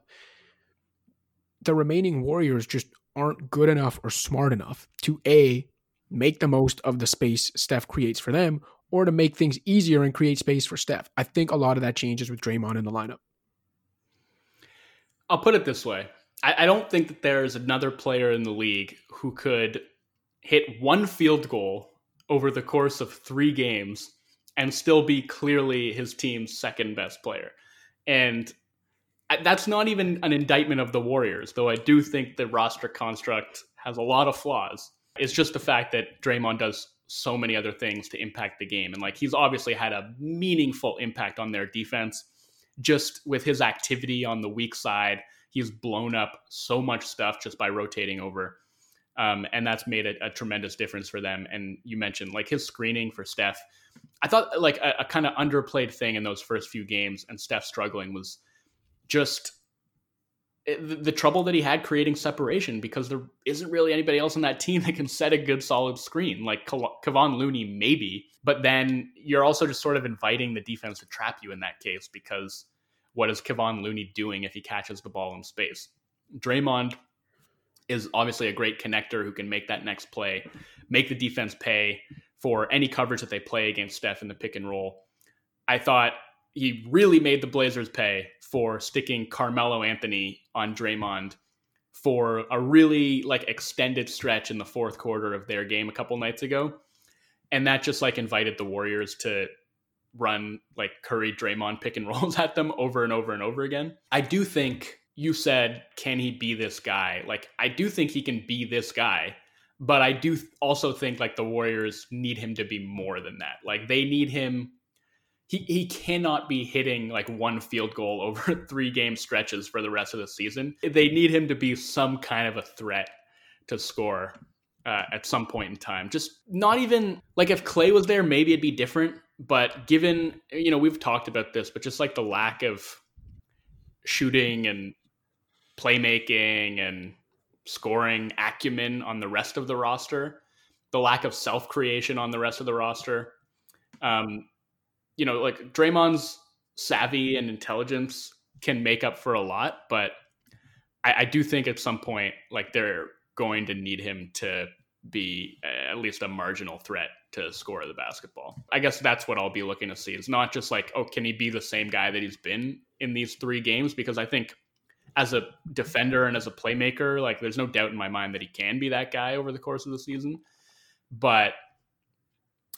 the remaining Warriors just aren't good enough or smart enough to A, make the most of the space Steph creates for them, or to make things easier and create space for Steph. I think a lot of that changes with Draymond in the lineup. I'll put it this way. I, I don't think that there's another player in the league who could hit one field goal over the course of three games and still be clearly his team's second best player. And that's not even an indictment of the Warriors, though I do think the roster construct has a lot of flaws. It's just the fact that Draymond does so many other things to impact the game. And like he's obviously had a meaningful impact on their defense just with his activity on the weak side. He's blown up so much stuff just by rotating over. Um, and that's made a, a, tremendous difference for them. And you mentioned like his screening for Steph. I thought like a, a kind of underplayed thing in those first few games and Steph struggling was just the, trouble that he had creating separation because there isn't really anybody else on that team that can set a good solid screen like Kevon Looney maybe. But then you're also just sort of inviting the defense to trap you in that case because what is Kevon Looney doing if he catches the ball in space? Draymond is obviously a great connector who can make that next play make the defense pay for any coverage that they play against Steph in the pick and roll. I thought he really made the Blazers pay for sticking Carmelo Anthony on Draymond for a really like extended stretch in the fourth quarter of their game a couple nights ago. And that just like invited the Warriors to run like Curry Draymond pick and rolls at them over and over and over again. I do think you said, can he be this guy? Like, I do think he can be this guy, but I do also think like the Warriors need him to be more than that. Like, they need him he he cannot be hitting like one field goal over three game stretches for the rest of the season. They need him to be some kind of a threat to score uh, at some point in time. Just not even like if Klay was there, maybe it'd be different. But given you know we've talked about this, but just like the lack of shooting and playmaking and scoring acumen on the rest of the roster, the lack of self creation on the rest of the roster. Um, you know, like Draymond's savvy and intelligence can make up for a lot, but I, I do think at some point, like they're going to need him to be at least a marginal threat to score the basketball. I guess that's what I'll be looking to see. It's not just like, oh, can he be the same guy that he's been in these three games? Because I think as a defender and as a playmaker, like there's no doubt in my mind that he can be that guy over the course of the season. But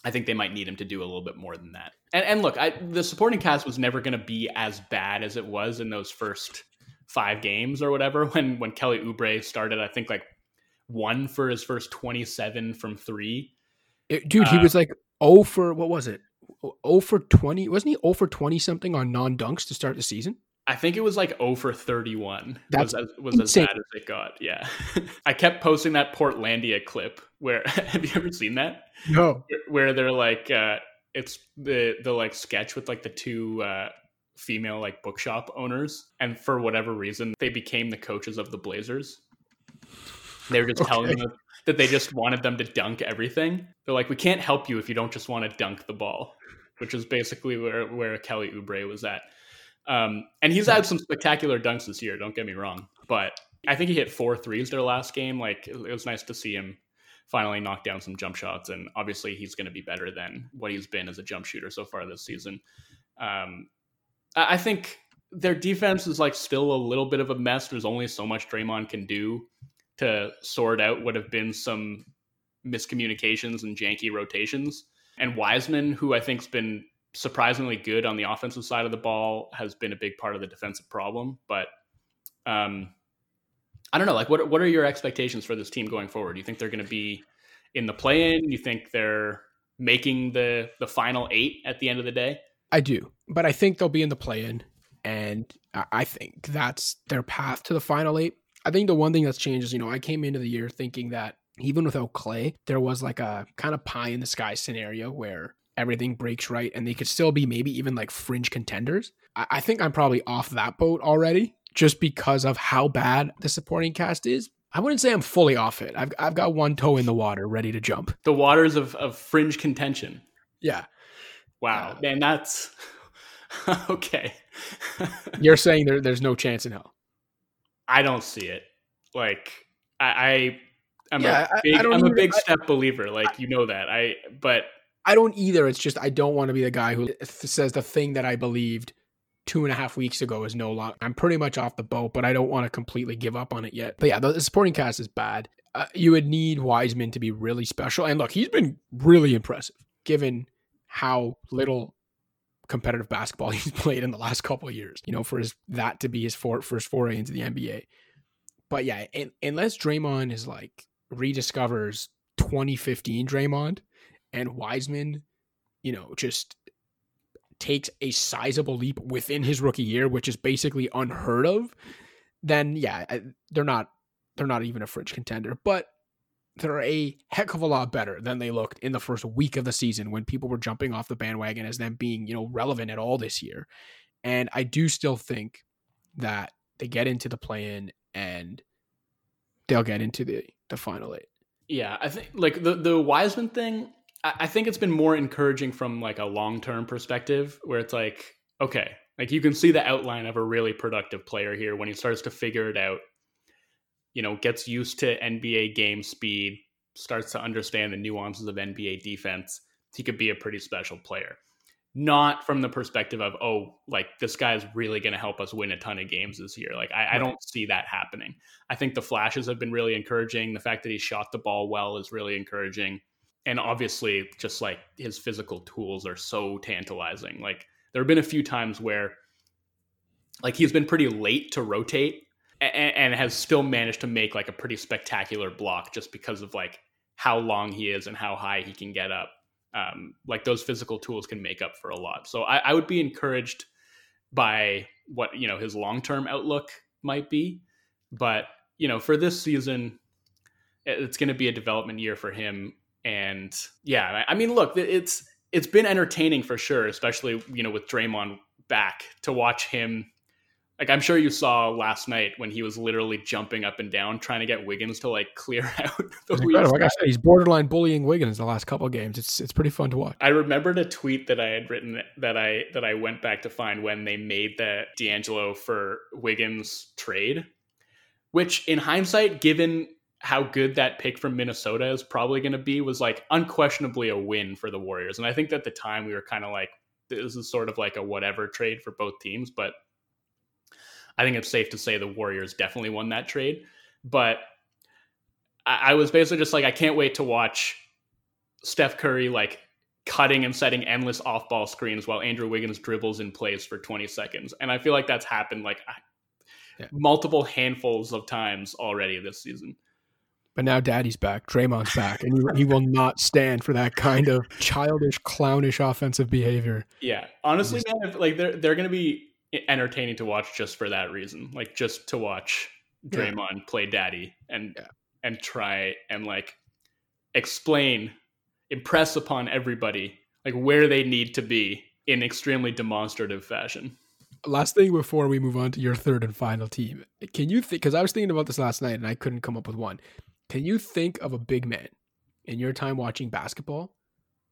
I think they might need him to do a little bit more than that. And, and look, I, the supporting cast was never going to be as bad as it was in those first five games or whatever. When when Kelly Oubre started, I think like one for his first twenty seven from three. It, dude, uh, he was like oh for what was it? Oh for twenty, wasn't he? Oh for twenty something on non dunks to start the season. I think it was like 0 for 31. That's was, as, was as bad as it got. Yeah. I kept posting that Portlandia clip where have you ever seen that? No. Where, where they're like uh it's the the like sketch with like the two uh female like bookshop owners and for whatever reason they became the coaches of the Blazers. They were just okay. telling them that they just wanted them to dunk everything. They're like, we can't help you if you don't just want to dunk the ball, which is basically where where Kelly Oubre was at. Um, and he's had some spectacular dunks this year. Don't get me wrong, but I think he hit four threes their last game. Like it was nice to see him finally knock down some jump shots, and obviously he's going to be better than what he's been as a jump shooter so far this season. Um, I think their defense is like still a little bit of a mess. There's only so much Draymond can do to sort out what have been some miscommunications and janky rotations. And Wiseman, who I think's been surprisingly good on the offensive side of the ball, has been a big part of the defensive problem. But um, I don't know. Like, what what are your expectations for this team going forward? Do you think they're going to be in the play-in? You think they're making the the final eight at the end of the day? I do, but I think they'll be in the play-in, and I think that's their path to the final eight. I think the one thing that's changed is, you know, I came into the year thinking that even without Klay, there was like a kind of pie in the sky scenario where everything breaks right and they could still be maybe even like fringe contenders. I, I think I'm probably off that boat already just because of how bad the supporting cast is. I wouldn't say I'm fully off it. I've, I've got one toe in the water ready to jump. The waters of, of fringe contention. Yeah. Wow, uh, man, that's okay. you're saying there, there's no chance in hell. I don't see it. Like I, I am yeah, a big, I, I am a big Steph believer. Like you know that I, but I don't either. It's just I don't want to be the guy who says the thing that I believed two and a half weeks ago is no longer. I'm pretty much off the boat, but I don't want to completely give up on it yet. But yeah, the supporting cast is bad. Uh, you would need Wiseman to be really special, and look, he's been really impressive given how little competitive basketball he's played in the last couple of years. You know, for his that to be his for, first foray into the NBA. But yeah, unless Draymond is like rediscovers 2015 Draymond and Wiseman, you know, just takes a sizable leap within his rookie year, which is basically unheard of, then yeah, they're not they're not even a fringe contender. But they're a heck of a lot better than they looked in the first week of the season when people were jumping off the bandwagon as them being, you know, relevant at all this year. And I do still think that they get into the play in and they'll get into the the final eight. Yeah, I think like the the Wiseman thing, I think it's been more encouraging from like a long term perspective where it's like, okay, like you can see the outline of a really productive player here when he starts to figure it out you know, gets used to NBA game speed, starts to understand the nuances of NBA defense, he could be a pretty special player. Not from the perspective of, oh, like this guy's really going to help us win a ton of games this year. Like, I, right. I don't see that happening. I think the flashes have been really encouraging. The fact that he shot the ball well is really encouraging. And obviously, just like his physical tools are so tantalizing. Like, there have been a few times where, like, he's been pretty late to rotate and, and has still managed to make like a pretty spectacular block just because of like how long he is and how high he can get up. Um, like those physical tools can make up for a lot. So I, I would be encouraged by what you know his long term outlook might be, but you know for this season, it's going to be a development year for him. And yeah, I mean, look, it's it's been entertaining for sure, especially you know with Draymond back to watch him like I'm sure you saw last night when he was literally jumping up and down trying to get Wiggins to like clear out the Like I said, he's borderline bullying Wiggins the last couple of games. It's it's pretty fun to watch. I remembered a tweet that I had written that I that I went back to find when they made the D'Angelo for Wiggins trade, which in hindsight, given how good that pick from Minnesota is probably going to be, was like unquestionably a win for the Warriors. And I think at the time we were kind of like, this is sort of like a whatever trade for both teams, but I think it's safe to say the Warriors definitely won that trade. But I, I was basically just like, I can't wait to watch Steph Curry like cutting and setting endless off ball screens while Andrew Wiggins dribbles in place for 20 seconds. And I feel like that's happened like yeah. multiple handfuls of times already this season. But now Daddy's back, Draymond's back, and he, he will not stand for that kind of childish, clownish offensive behavior. Yeah, honestly, man, if, like they're they're going to be entertaining to watch just for that reason. Like just to watch Draymond yeah. play daddy and yeah. and try and like explain, impress upon everybody like where they need to be in extremely demonstrative fashion. Last thing before we move on to your third and final team. Can you think because I was thinking about this last night and I couldn't come up with one. Can you think of a big man in your time watching basketball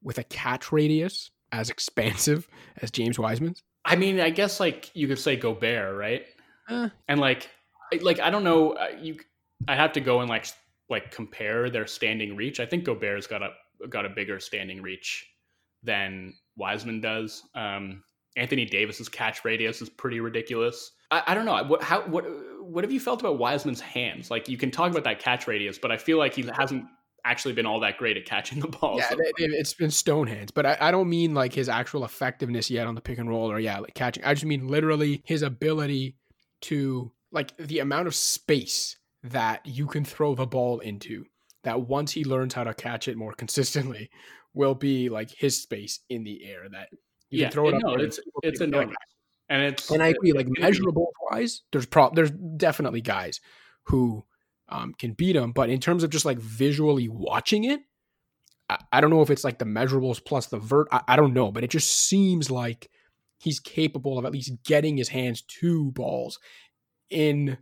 with a catch radius as expansive as James Wiseman's? I mean, I guess like you could say Gobert, right? Uh, and like, like I don't know, uh, you. I have to go and like like compare their standing reach. I think Gobert's got a got a bigger standing reach than Wiseman does. Um, Anthony Davis's catch radius is pretty ridiculous. I, I, don't know what how what what have you felt about Wiseman's hands? Like you can talk about that catch radius, but I feel like he hasn't actually been all that great at catching the ball. Yeah, so it, has been stone hands, but I, I, don't mean like his actual effectiveness yet on the pick and roll or yeah, like catching. I just mean literally his ability to like the amount of space that you can throw the ball into. That once he learns how to catch it more consistently, will be like his space in the air. That you yeah, can throw it, it up. No, it's it's enormous. And it's and I agree, like measurable wise, there's there's definitely guys who um, can beat him. But in terms of just like visually watching it, I, I don't know if it's like the measurables plus the vert. I, I don't know, but it just seems like he's capable of at least getting his hands to balls in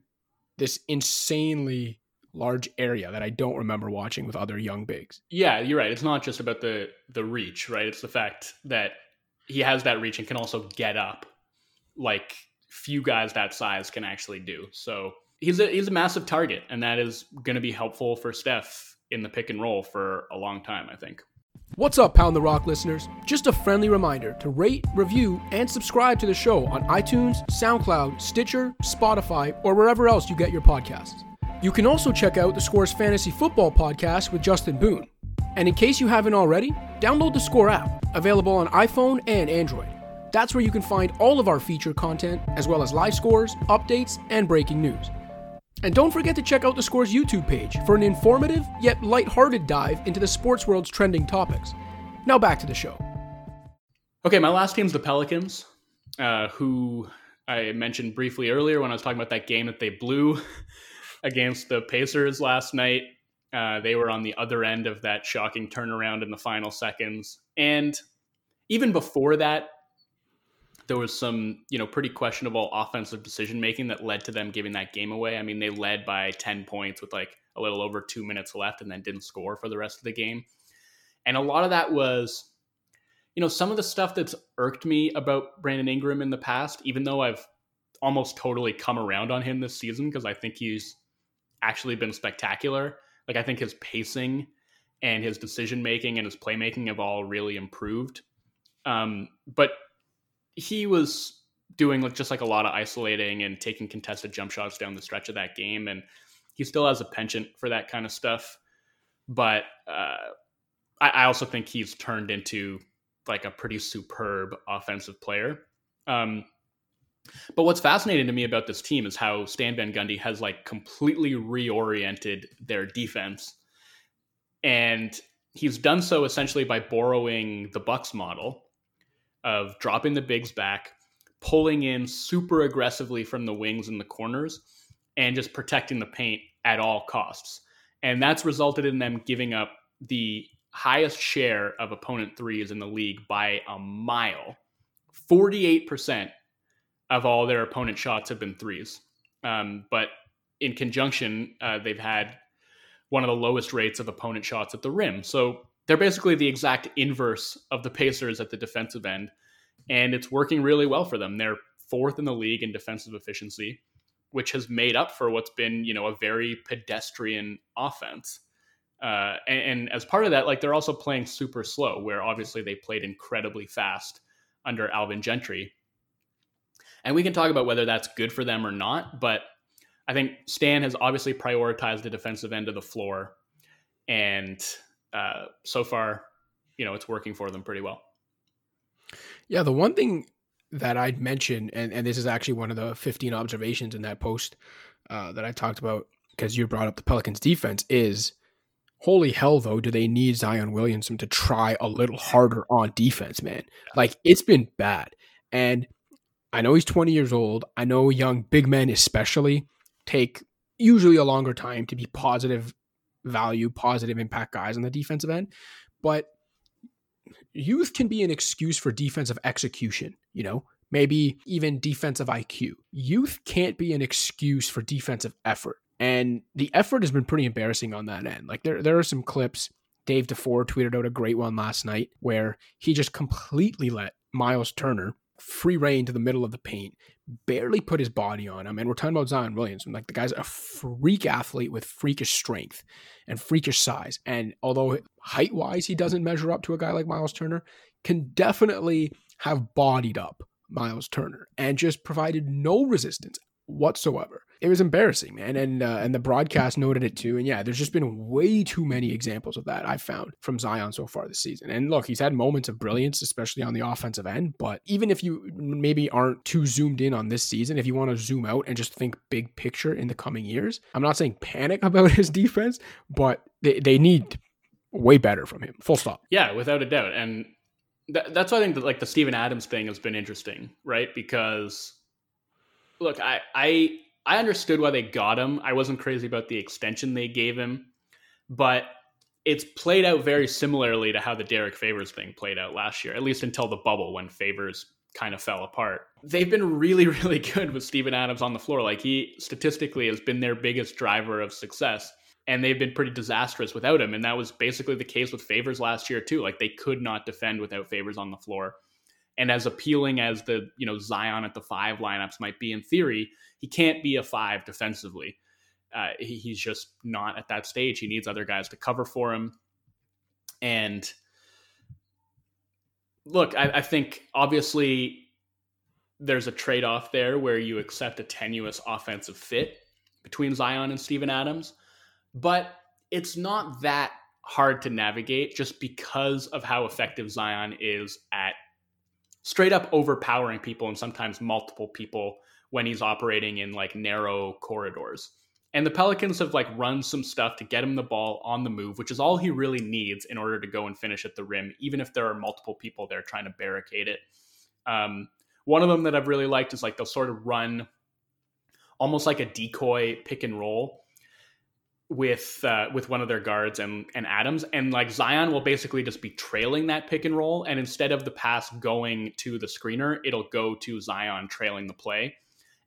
this insanely large area that I don't remember watching with other young bigs. Yeah, you're right. It's not just about the the reach, right? It's the fact that he has that reach and can also get up like few guys that size can actually do. So he's a he's a massive target, and that is going to be helpful for Steph in the pick and roll for a long time. I think. What's up, Pound the Rock listeners? Just a friendly reminder to rate, review, and subscribe to the show on iTunes, SoundCloud, Stitcher, Spotify, or wherever else you get your podcasts. You can also check out the Scores Fantasy Football podcast with Justin Boone. And in case you haven't already, download the Score app, available on iPhone and Android. That's where you can find all of our feature content, as well as live scores, updates, and breaking news. And don't forget to check out the Scores YouTube page for an informative yet light-hearted dive into the sports world's trending topics. Now back to the show. Okay, my last team's the Pelicans, uh, who I mentioned briefly earlier when I was talking about that game that they blew against the Pacers last night. Uh, they were on the other end of that shocking turnaround in the final seconds. And even before that, there was some, you know, pretty questionable offensive decision making that led to them giving that game away. I mean, they led by 10 points with like a little over two minutes left and then didn't score for the rest of the game. And a lot of that was, you know, some of the stuff that's irked me about Brandon Ingram in the past, even though I've almost totally come around on him this season because I think he's actually been spectacular. Like, I think his pacing and his decision making and his playmaking have all really improved. Um, but he was doing like just like a lot of isolating and taking contested jump shots down the stretch of that game, and he still has a penchant for that kind of stuff. But uh, I, I also think he's turned into like a pretty superb offensive player. Um, but what's fascinating to me about this team is how Stan Van Gundy has like completely reoriented their defense, and he's done so essentially by borrowing the Bucks model, of dropping the bigs back, pulling in super aggressively from the wings and the corners, and just protecting the paint at all costs. And that's resulted in them giving up the highest share of opponent threes in the league by a mile. 48% of all their opponent shots have been threes. Um, but in conjunction, uh, they've had one of the lowest rates of opponent shots at the rim. So they're basically the exact inverse of the Pacers at the defensive end, and it's working really well for them. They're fourth in the league in defensive efficiency, which has made up for what's been, you know, a very pedestrian offense. Uh, and, and, as part of that, like they're also playing super slow, where obviously they played incredibly fast under Alvin Gentry. And we can talk about whether that's good for them or not, but I think Stan has obviously prioritized the defensive end of the floor, and uh, so far, you know, it's working for them pretty well. Yeah, the one thing that I'd mention, and, and this is actually one of the 15 observations in that post uh, that I talked about, because you brought up the Pelicans defense, is holy hell, though, do they need Zion Williamson to try a little harder on defense, man? Like, it's been bad. And I know he's 20 years old. I know young big men, especially, take usually a longer time to be positive value, positive impact guys on the defensive end. But youth can be an excuse for defensive execution, you know, maybe even defensive IQ. Youth can't be an excuse for defensive effort. And the effort has been pretty embarrassing on that end. Like there, there are some clips. Dave DeFore tweeted out a great one last night where he just completely let Miles Turner free reign to the middle of the paint, barely put his body on him. And we're talking about Zion Williamson. Like the guy's a freak athlete with freakish strength and freakish size. And although height wise he doesn't measure up to a guy like Miles Turner, can definitely have bodied up Miles Turner and just provided no resistance whatsoever. It was embarrassing, man, and uh, and the broadcast noted it too. And yeah, there's just been way too many examples of that I've found from Zion so far this season. And look, he's had moments of brilliance, especially on the offensive end. But even if you maybe aren't too zoomed in on this season, if you want to zoom out and just think big picture in the coming years, I'm not saying panic about his defense, but they, they need way better from him. Full stop. Yeah, without a doubt. And th- that's why I think that like the Steven Adams thing has been interesting, right? Because look, I I I understood why they got him. I wasn't crazy about the extension they gave him, but it's played out very similarly to how the Derrick Favors thing played out last year, at least until the bubble when Favors kind of fell apart. They've been really, really good with Steven Adams on the floor. Like he statistically has been their biggest driver of success. And they've been pretty disastrous without him. And that was basically the case with Favors last year, too. Like they could not defend without Favors on the floor. And as appealing as the you know Zion at the five lineups might be in theory, he can't be a five defensively. Uh, he, he's just not at that stage. He needs other guys to cover for him. And look, I, I think obviously there's a trade off there where you accept a tenuous offensive fit between Zion and Steven Adams, but it's not that hard to navigate just because of how effective Zion is at straight up overpowering people and sometimes multiple people when he's operating in like narrow corridors. And the Pelicans have like run some stuff to get him the ball on the move, which is all he really needs in order to go and finish at the rim, even if there are multiple people there trying to barricade it. Um, one of them that I've really liked is like they'll sort of run almost like a decoy pick and roll with uh, with one of their guards and and Adams, and like Zion will basically just be trailing that pick and roll, and instead of the pass going to the screener, it'll go to Zion trailing the play,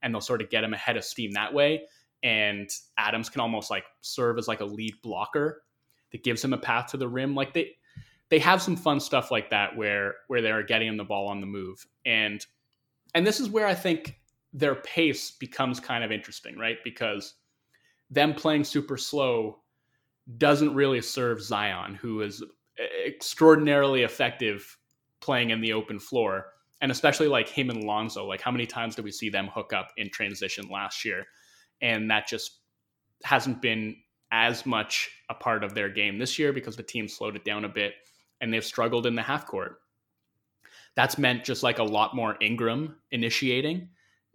and they'll sort of get him ahead of steam that way and Adams can almost like serve as like a lead blocker that gives him a path to the rim. Like they they have some fun stuff like that where where they're getting him the ball on the move. And and this is where I think their pace becomes kind of interesting, right? Because them playing super slow doesn't really serve Zion, who is eh, extraordinarily effective playing in the open floor. And especially like him and Lonzo, like how many times do we see them hook up in transition last year? and that just hasn't been as much a part of their game this year because the team slowed it down a bit and they've struggled in the half court. That's meant just like a lot more Ingram initiating.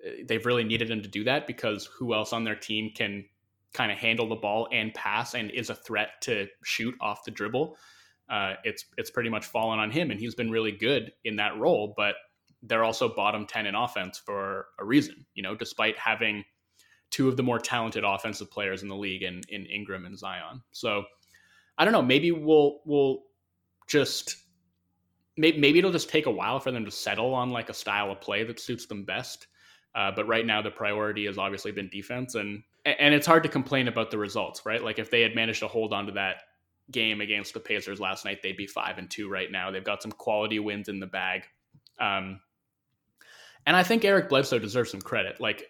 Uh, they've really needed him to do that because who else on their team can kind of handle the ball and pass and is a threat to shoot off the dribble? Uh, it's it's pretty much fallen on him, and he's been really good in that role. But they're also bottom ten in offense for a reason. You know, despite having two of the more talented offensive players in the league in, in Ingram and Zion. So I don't know. Maybe we'll we'll just maybe, maybe it'll just take a while for them to settle on like a style of play that suits them best. Uh, but right now, the priority has obviously been defense, and and it's hard to complain about the results, right? Like if they had managed to hold on to that game against the Pacers last night, they'd be five and two right now. They've got some quality wins in the bag. Um, and I think Eric Bledsoe deserves some credit. Like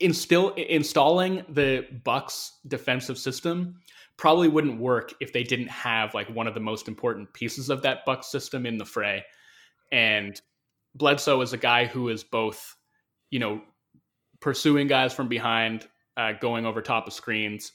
instill installing the Bucks defensive system probably wouldn't work if they didn't have like one of the most important pieces of that Bucks system in the fray. And Bledsoe is a guy who is both, you know, pursuing guys from behind, uh, going over top of screens,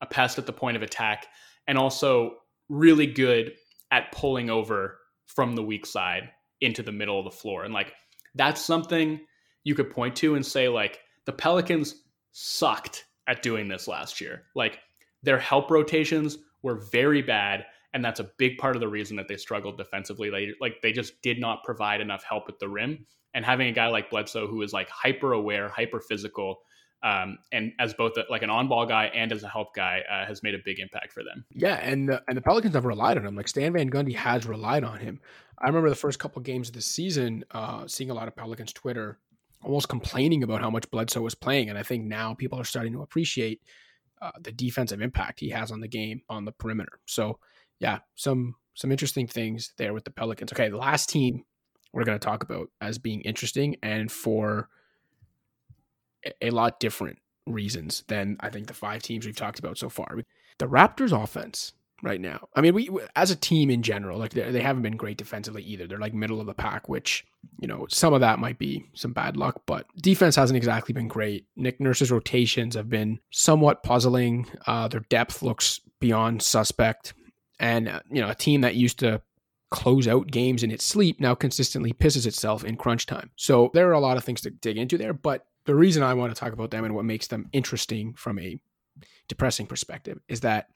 a pest at the point of attack, and also really good at pulling over from the weak side into the middle of the floor. And like that's something you could point to and say like the Pelicans sucked at doing this last year. Like their help rotations were very bad, and that's a big part of the reason that they struggled defensively. They like they just did not provide enough help at the rim. And having a guy like Bledsoe who is like hyper aware, hyper physical, um, and as both a, like an on-ball guy and as a help guy, uh, has made a big impact for them. Yeah, and the, and the Pelicans have relied on him. Like Stan Van Gundy has relied on him. I remember the first couple games of the season, uh, seeing a lot of Pelicans Twitter almost complaining about how much Bledsoe was playing. And I think now people are starting to appreciate uh, the defensive impact he has on the game on the perimeter. So yeah, some some interesting things there with the Pelicans. Okay, the last team we're going to talk about as being interesting and for a lot different reasons than I think the five teams we've talked about so far. The Raptors offense right now. I mean, we as a team in general, like they, haven't been great defensively either. They're like middle of the pack, which you know some of that might be some bad luck, but defense hasn't exactly been great. Nick Nurse's rotations have been somewhat puzzling. Uh, their depth looks beyond suspect, and uh, you know a team that used to close out games in its sleep now consistently pisses itself in crunch time. So there are a lot of things to dig into there, but the reason I want to talk about them and what makes them interesting from a depressing perspective is that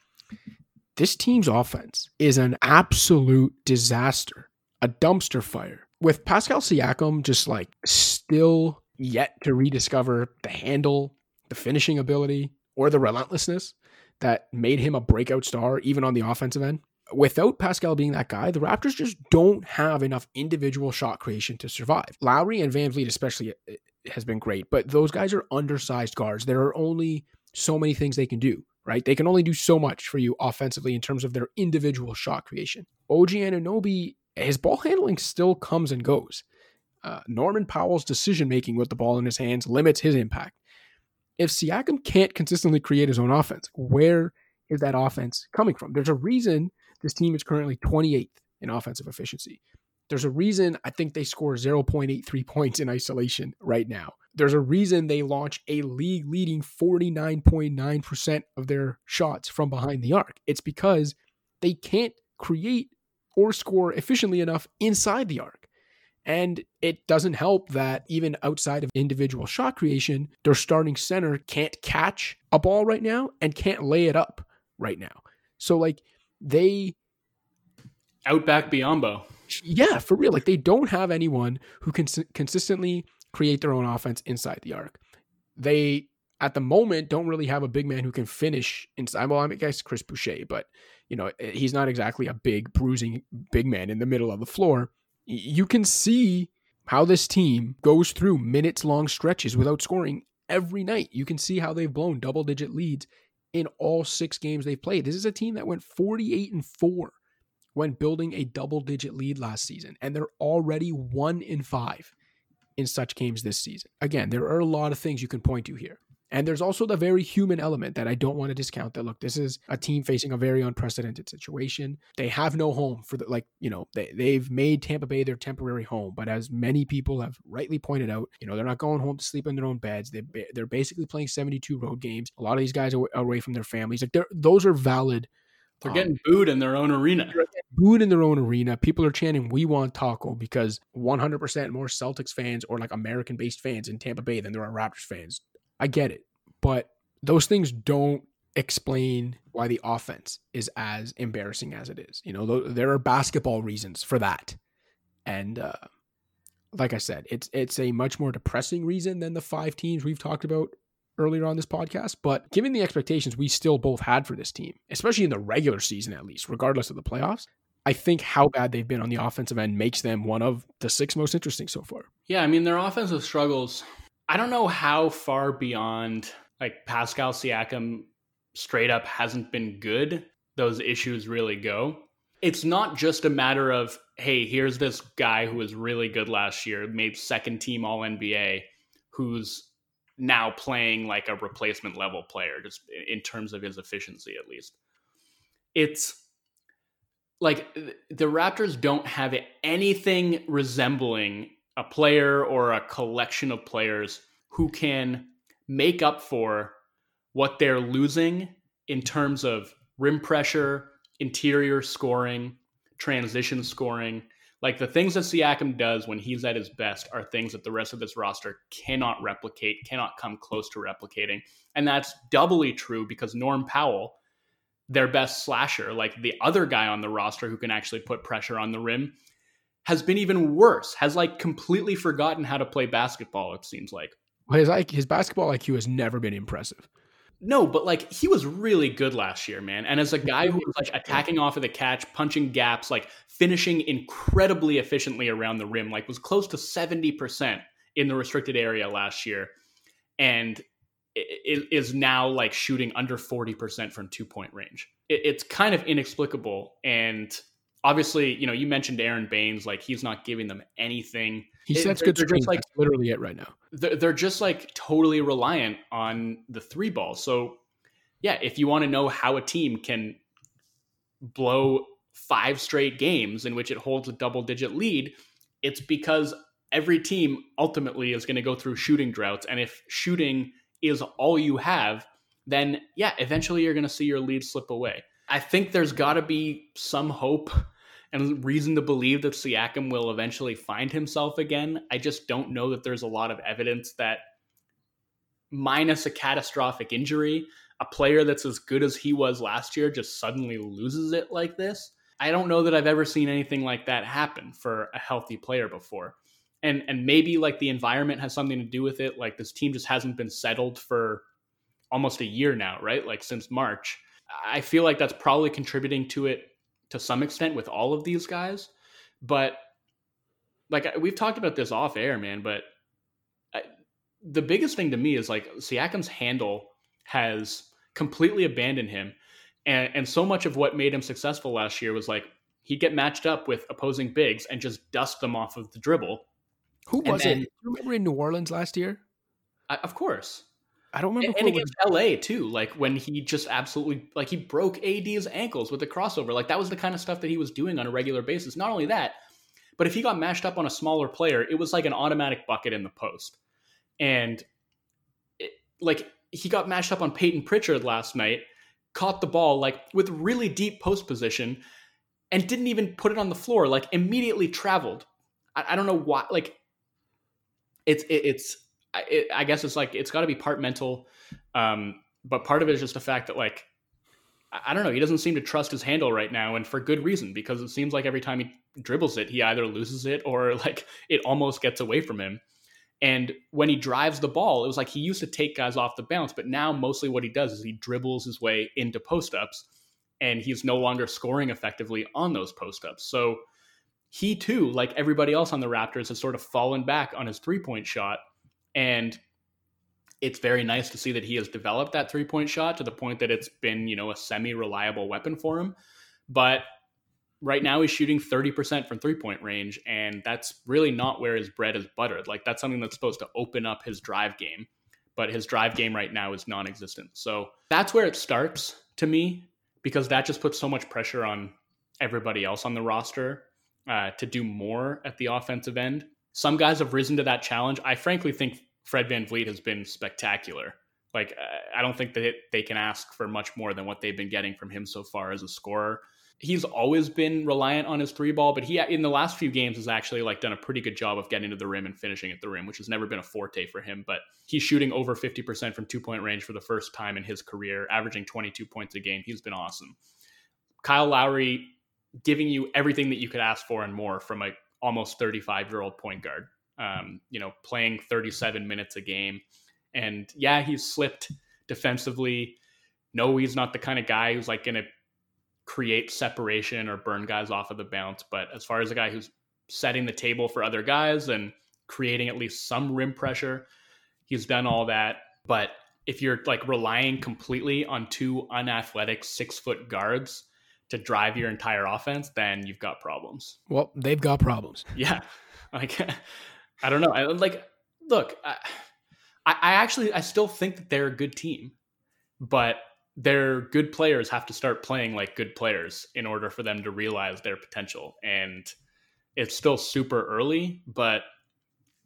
this team's offense is an absolute disaster, a dumpster fire. With Pascal Siakam just like still yet to rediscover the handle, the finishing ability, or the relentlessness that made him a breakout star, even on the offensive end. Without Pascal being that guy, the Raptors just don't have enough individual shot creation to survive. Lowry and VanVleet, especially, eh, has been great, but those guys are undersized guards. There are only so many things they can do right? They can only do so much for you offensively in terms of their individual shot creation. OG Anunoby his ball handling still comes and goes. Uh, Norman Powell's decision making with the ball in his hands limits his impact. If Siakam can't consistently create his own offense, where is that offense coming from? There's a reason this team is currently 28th in offensive efficiency. There's a reason I think they score 0.83 points in isolation right now. There's a reason they launch a league leading 49.9% of their shots from behind the arc. It's because they can't create or score efficiently enough inside the arc. And it doesn't help that even outside of individual shot creation, their starting center can't catch a ball right now and can't lay it up right now. So, like, they. Outback Biyombo. Yeah, for real. Like, they don't have anyone who can consistently create their own offense inside the arc. They, at the moment, don't really have a big man who can finish inside. Well, I guess Chris Boucher, but, you know, eh, he's not exactly a big, bruising big man in the middle of the floor you can see how this team goes through minutes long stretches without scoring every night. You can see how they've blown double digit leads in all six games they've played. This is a team that went 48 and 4 when building a double digit lead last season, and they're already 1 in 5 in such games this season. Again, there are a lot of things you can point to here. And there's also the very human element that I don't want to discount that look, this is a team facing a very unprecedented situation. They have no home for the like, you know, they, they've made Tampa Bay their temporary home. But as many people have rightly pointed out, you know, they're not going home to sleep in their own beds. They, they're basically playing 72 road games. A lot of these guys are away from their families. Like, those are valid. They're um, getting booed in their own arena. Booed in their own arena. People are chanting, We want Tacko because 100% more Celtics fans or like American based fans in Tampa Bay than there are Raptors fans I get it, but those things don't explain why the offense is as embarrassing as it is. You know, there are basketball reasons for that, and uh, like I said, it's it's a much more depressing reason than the five teams we've talked about earlier on this podcast. But given the expectations we still both had for this team, especially in the regular season at least, regardless of the playoffs, I think how bad they've been on the offensive end makes them one of the six most interesting so far. Yeah, I mean their offensive struggles I don't know how far beyond like Pascal Siakam straight up hasn't been good those issues really go. It's not just a matter of, hey, here's this guy who was really good last year, made second team all NBA, who's now playing like a replacement level player, just in terms of his efficiency at least. It's like the Raptors don't have anything resembling a player or a collection of players who can make up for what they're losing in terms of rim pressure, interior scoring, transition scoring. Like the things that Siakam does when he's at his best are things that the rest of this roster cannot replicate, cannot come close to replicating. And that's doubly true because Norm Powell, their best slasher, like the other guy on the roster who can actually put pressure on the rim, has been even worse, has like completely forgotten how to play basketball, it seems like. His his basketball IQ has never been impressive. No, but like he was really good last year, man. And as a guy who was like attacking off of the catch, punching gaps, like finishing incredibly efficiently around the rim, like was close to 70% in the restricted area last year. And is now like shooting under 40% from two point range. It's kind of inexplicable. And obviously, you know, you mentioned Aron Baynes, like he's not giving them anything. He sets good screens. Like literally it right now. They're, they're just like totally reliant on the three ball. So, yeah, if you want to know how a team can blow five straight games in which it holds a double digit lead, it's because every team ultimately is going to go through shooting droughts. And if shooting is all you have, then yeah, eventually you're going to see your lead slip away. I think there's got to be some hope and reason to believe that Siakam will eventually find himself again. I just don't know that there's a lot of evidence that, minus a catastrophic injury, a player that's as good as he was last year just suddenly loses it like this. I don't know that I've ever seen anything like that happen for a healthy player before. And and maybe like the environment has something to do with it. Like this team just hasn't been settled for almost a year now, right? Like since March. I feel like that's probably contributing to it to some extent with all of these guys. But like we've talked about this off air, man. But I, the biggest thing to me is like Siakam's handle has completely abandoned him, and and so much of what made him successful last year was like he'd get matched up with opposing bigs and just dust them off of the dribble. Who was then- it? You remember in New Orleans last year? I, of course. I don't remember. And, and it was. against LA too, like when he just absolutely like he broke AD's ankles with the crossover. Like that was the kind of stuff that he was doing on a regular basis. Not only that, but if he got mashed up on a smaller player, it was like an automatic bucket in the post. And it, like he got mashed up on Payton Pritchard last night, caught the ball like with really deep post position, and didn't even put it on the floor. Like immediately traveled. I, I don't know why. Like it's it, it's it, I guess it's like it's got to be part mental, um, but part of it is just the fact that like I, don't know he doesn't seem to trust his handle right now, and for good reason because it seems like every time he dribbles it, he either loses it or like it almost gets away from him. And when he drives the ball, it was like he used to take guys off the bounce, but now mostly what he does is he dribbles his way into post ups, and he's no longer scoring effectively on those post ups. So he too, like everybody else on the Raptors, has sort of fallen back on his three point shot. And it's very nice to see that he has developed that three point shot to the point that it's been, you know, a semi reliable weapon for him. But right now he's shooting 30% from three point range. And that's really not where his bread is buttered. Like that's something that's supposed to open up his drive game. But his drive game right now is non existent. So that's where it starts to me because that just puts so much pressure on everybody else on the roster uh, to do more at the offensive end. Some guys have risen to that challenge. I frankly think Fred VanVleet has been spectacular. Like, uh, I don't think that they can ask for much more than what they've been getting from him so far as a scorer. He's always been reliant on his three ball, but he in the last few games has actually like done a pretty good job of getting to the rim and finishing at the rim, which has never been a forte for him. But he's shooting over 50% from two point range for the first time in his career, averaging 22 points a game. He's been awesome. Kyle Lowry giving you everything that you could ask for and more from a almost 35 year old point guard. Um, you know, playing 37 minutes a game, and yeah, he's slipped defensively. No, he's not the kind of guy who's like going to create separation or burn guys off of the bounce. But as far as a guy who's setting the table for other guys and creating at least some rim pressure, he's done all that. But if you're like relying completely on two unathletic six foot guards to drive your entire offense, then you've got problems. Well, they've got problems. Yeah, like I don't know. I, like, look, I, I actually I still think that they're a good team, but their good players have to start playing like good players in order for them to realize their potential. And it's still super early, but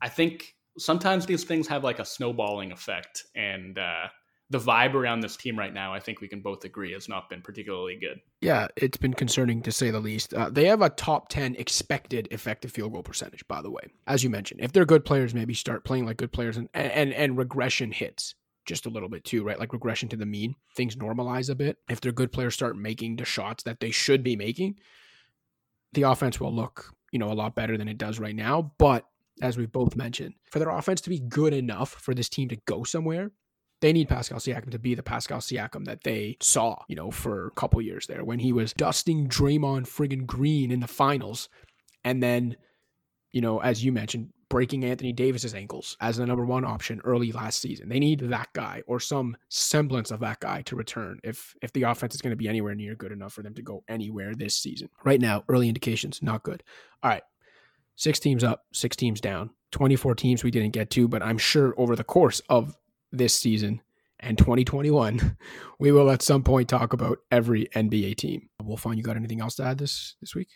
I think sometimes these things have like a snowballing effect, and uh, the vibe around this team right now, I think we can both agree, has not been particularly good. Yeah, it's been concerning to say the least. Uh, they have a top 10 expected effective field goal percentage, by the way. As you mentioned, if they're good players, maybe start playing like good players and, and, and regression hits just a little bit too, right? Like regression to the mean. Things normalize a bit. If they're good players, start making the shots that they should be making, the offense will look, you know, a lot better than it does right now. But as we've both mentioned, for their offense to be good enough for this team to go somewhere, they need Pascal Siakam to be the Pascal Siakam that they saw, you know, for a couple years there when he was dusting Draymond friggin' Green in the finals. And then, you know, as you mentioned, breaking Anthony Davis's ankles as the number one option early last season. They need that guy or some semblance of that guy to return if if the offense is going to be anywhere near good enough for them to go anywhere this season. Right now, early indications not good. All right. Six teams up, six teams down. 24 teams we didn't get to, but I'm sure over the course of this season and 2021, we will at some point talk about every NBA team. We'll find you got anything else to add this this week?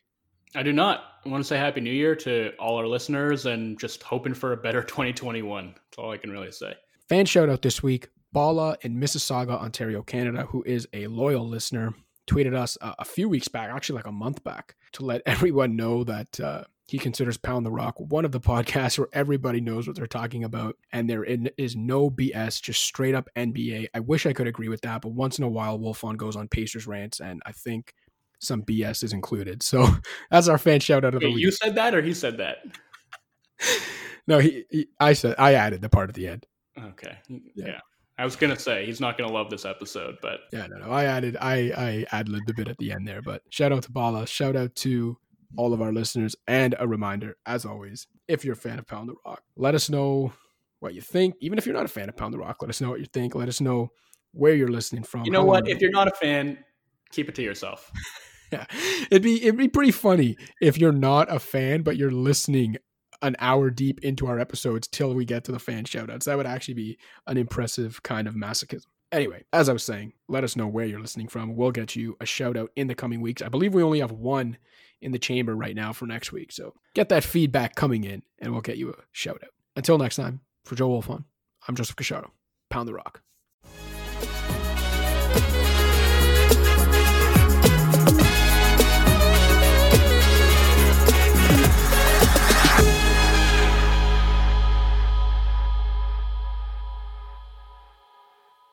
I do not. I want to say Happy New Year to all our listeners and just hoping for a better 2021. That's all I can really say. Fan shout out this week Bala in Mississauga, Ontario, Canada, who is a loyal listener, tweeted us a, a few weeks back, actually like a month back, to let everyone know that uh, he considers Pound the Rock one of the podcasts where everybody knows what they're talking about and there is no BS, just straight up NBA. I wish I could agree with that, but once in a while, Wolfond goes on Pacers rants, and I think some BS is included. So that's our fan shout out of the week. you said that or he said that? no, he, he, I said I added the part at the end. Okay. Yeah. Yeah. I was gonna say he's not gonna love this episode, but Yeah, no, no. I added I I ad libbed a bit at the end there, but shout out to Bala, shout out to all of our listeners, and a reminder, as always, if you're a fan of Pound the Rock, let us know what you think. Even if you're not a fan of Pound the Rock, let us know what you think. Let us know where you're listening from. you know what? If you're not a fan, keep it to yourself. yeah. It'd be it'd be pretty funny if you're not a fan, but you're listening an hour deep into our episodes till we get to the fan shoutouts. That would actually be an impressive kind of masochism. Anyway, as I was saying, let us know where you're listening from. We'll get you a shout out in the coming weeks. I believe we only have one in the chamber right now for next week. So get that feedback coming in and we'll get you a shout out. Until next time, for Joe Wolfond, I'm Joseph Casciaro. Pound the rock.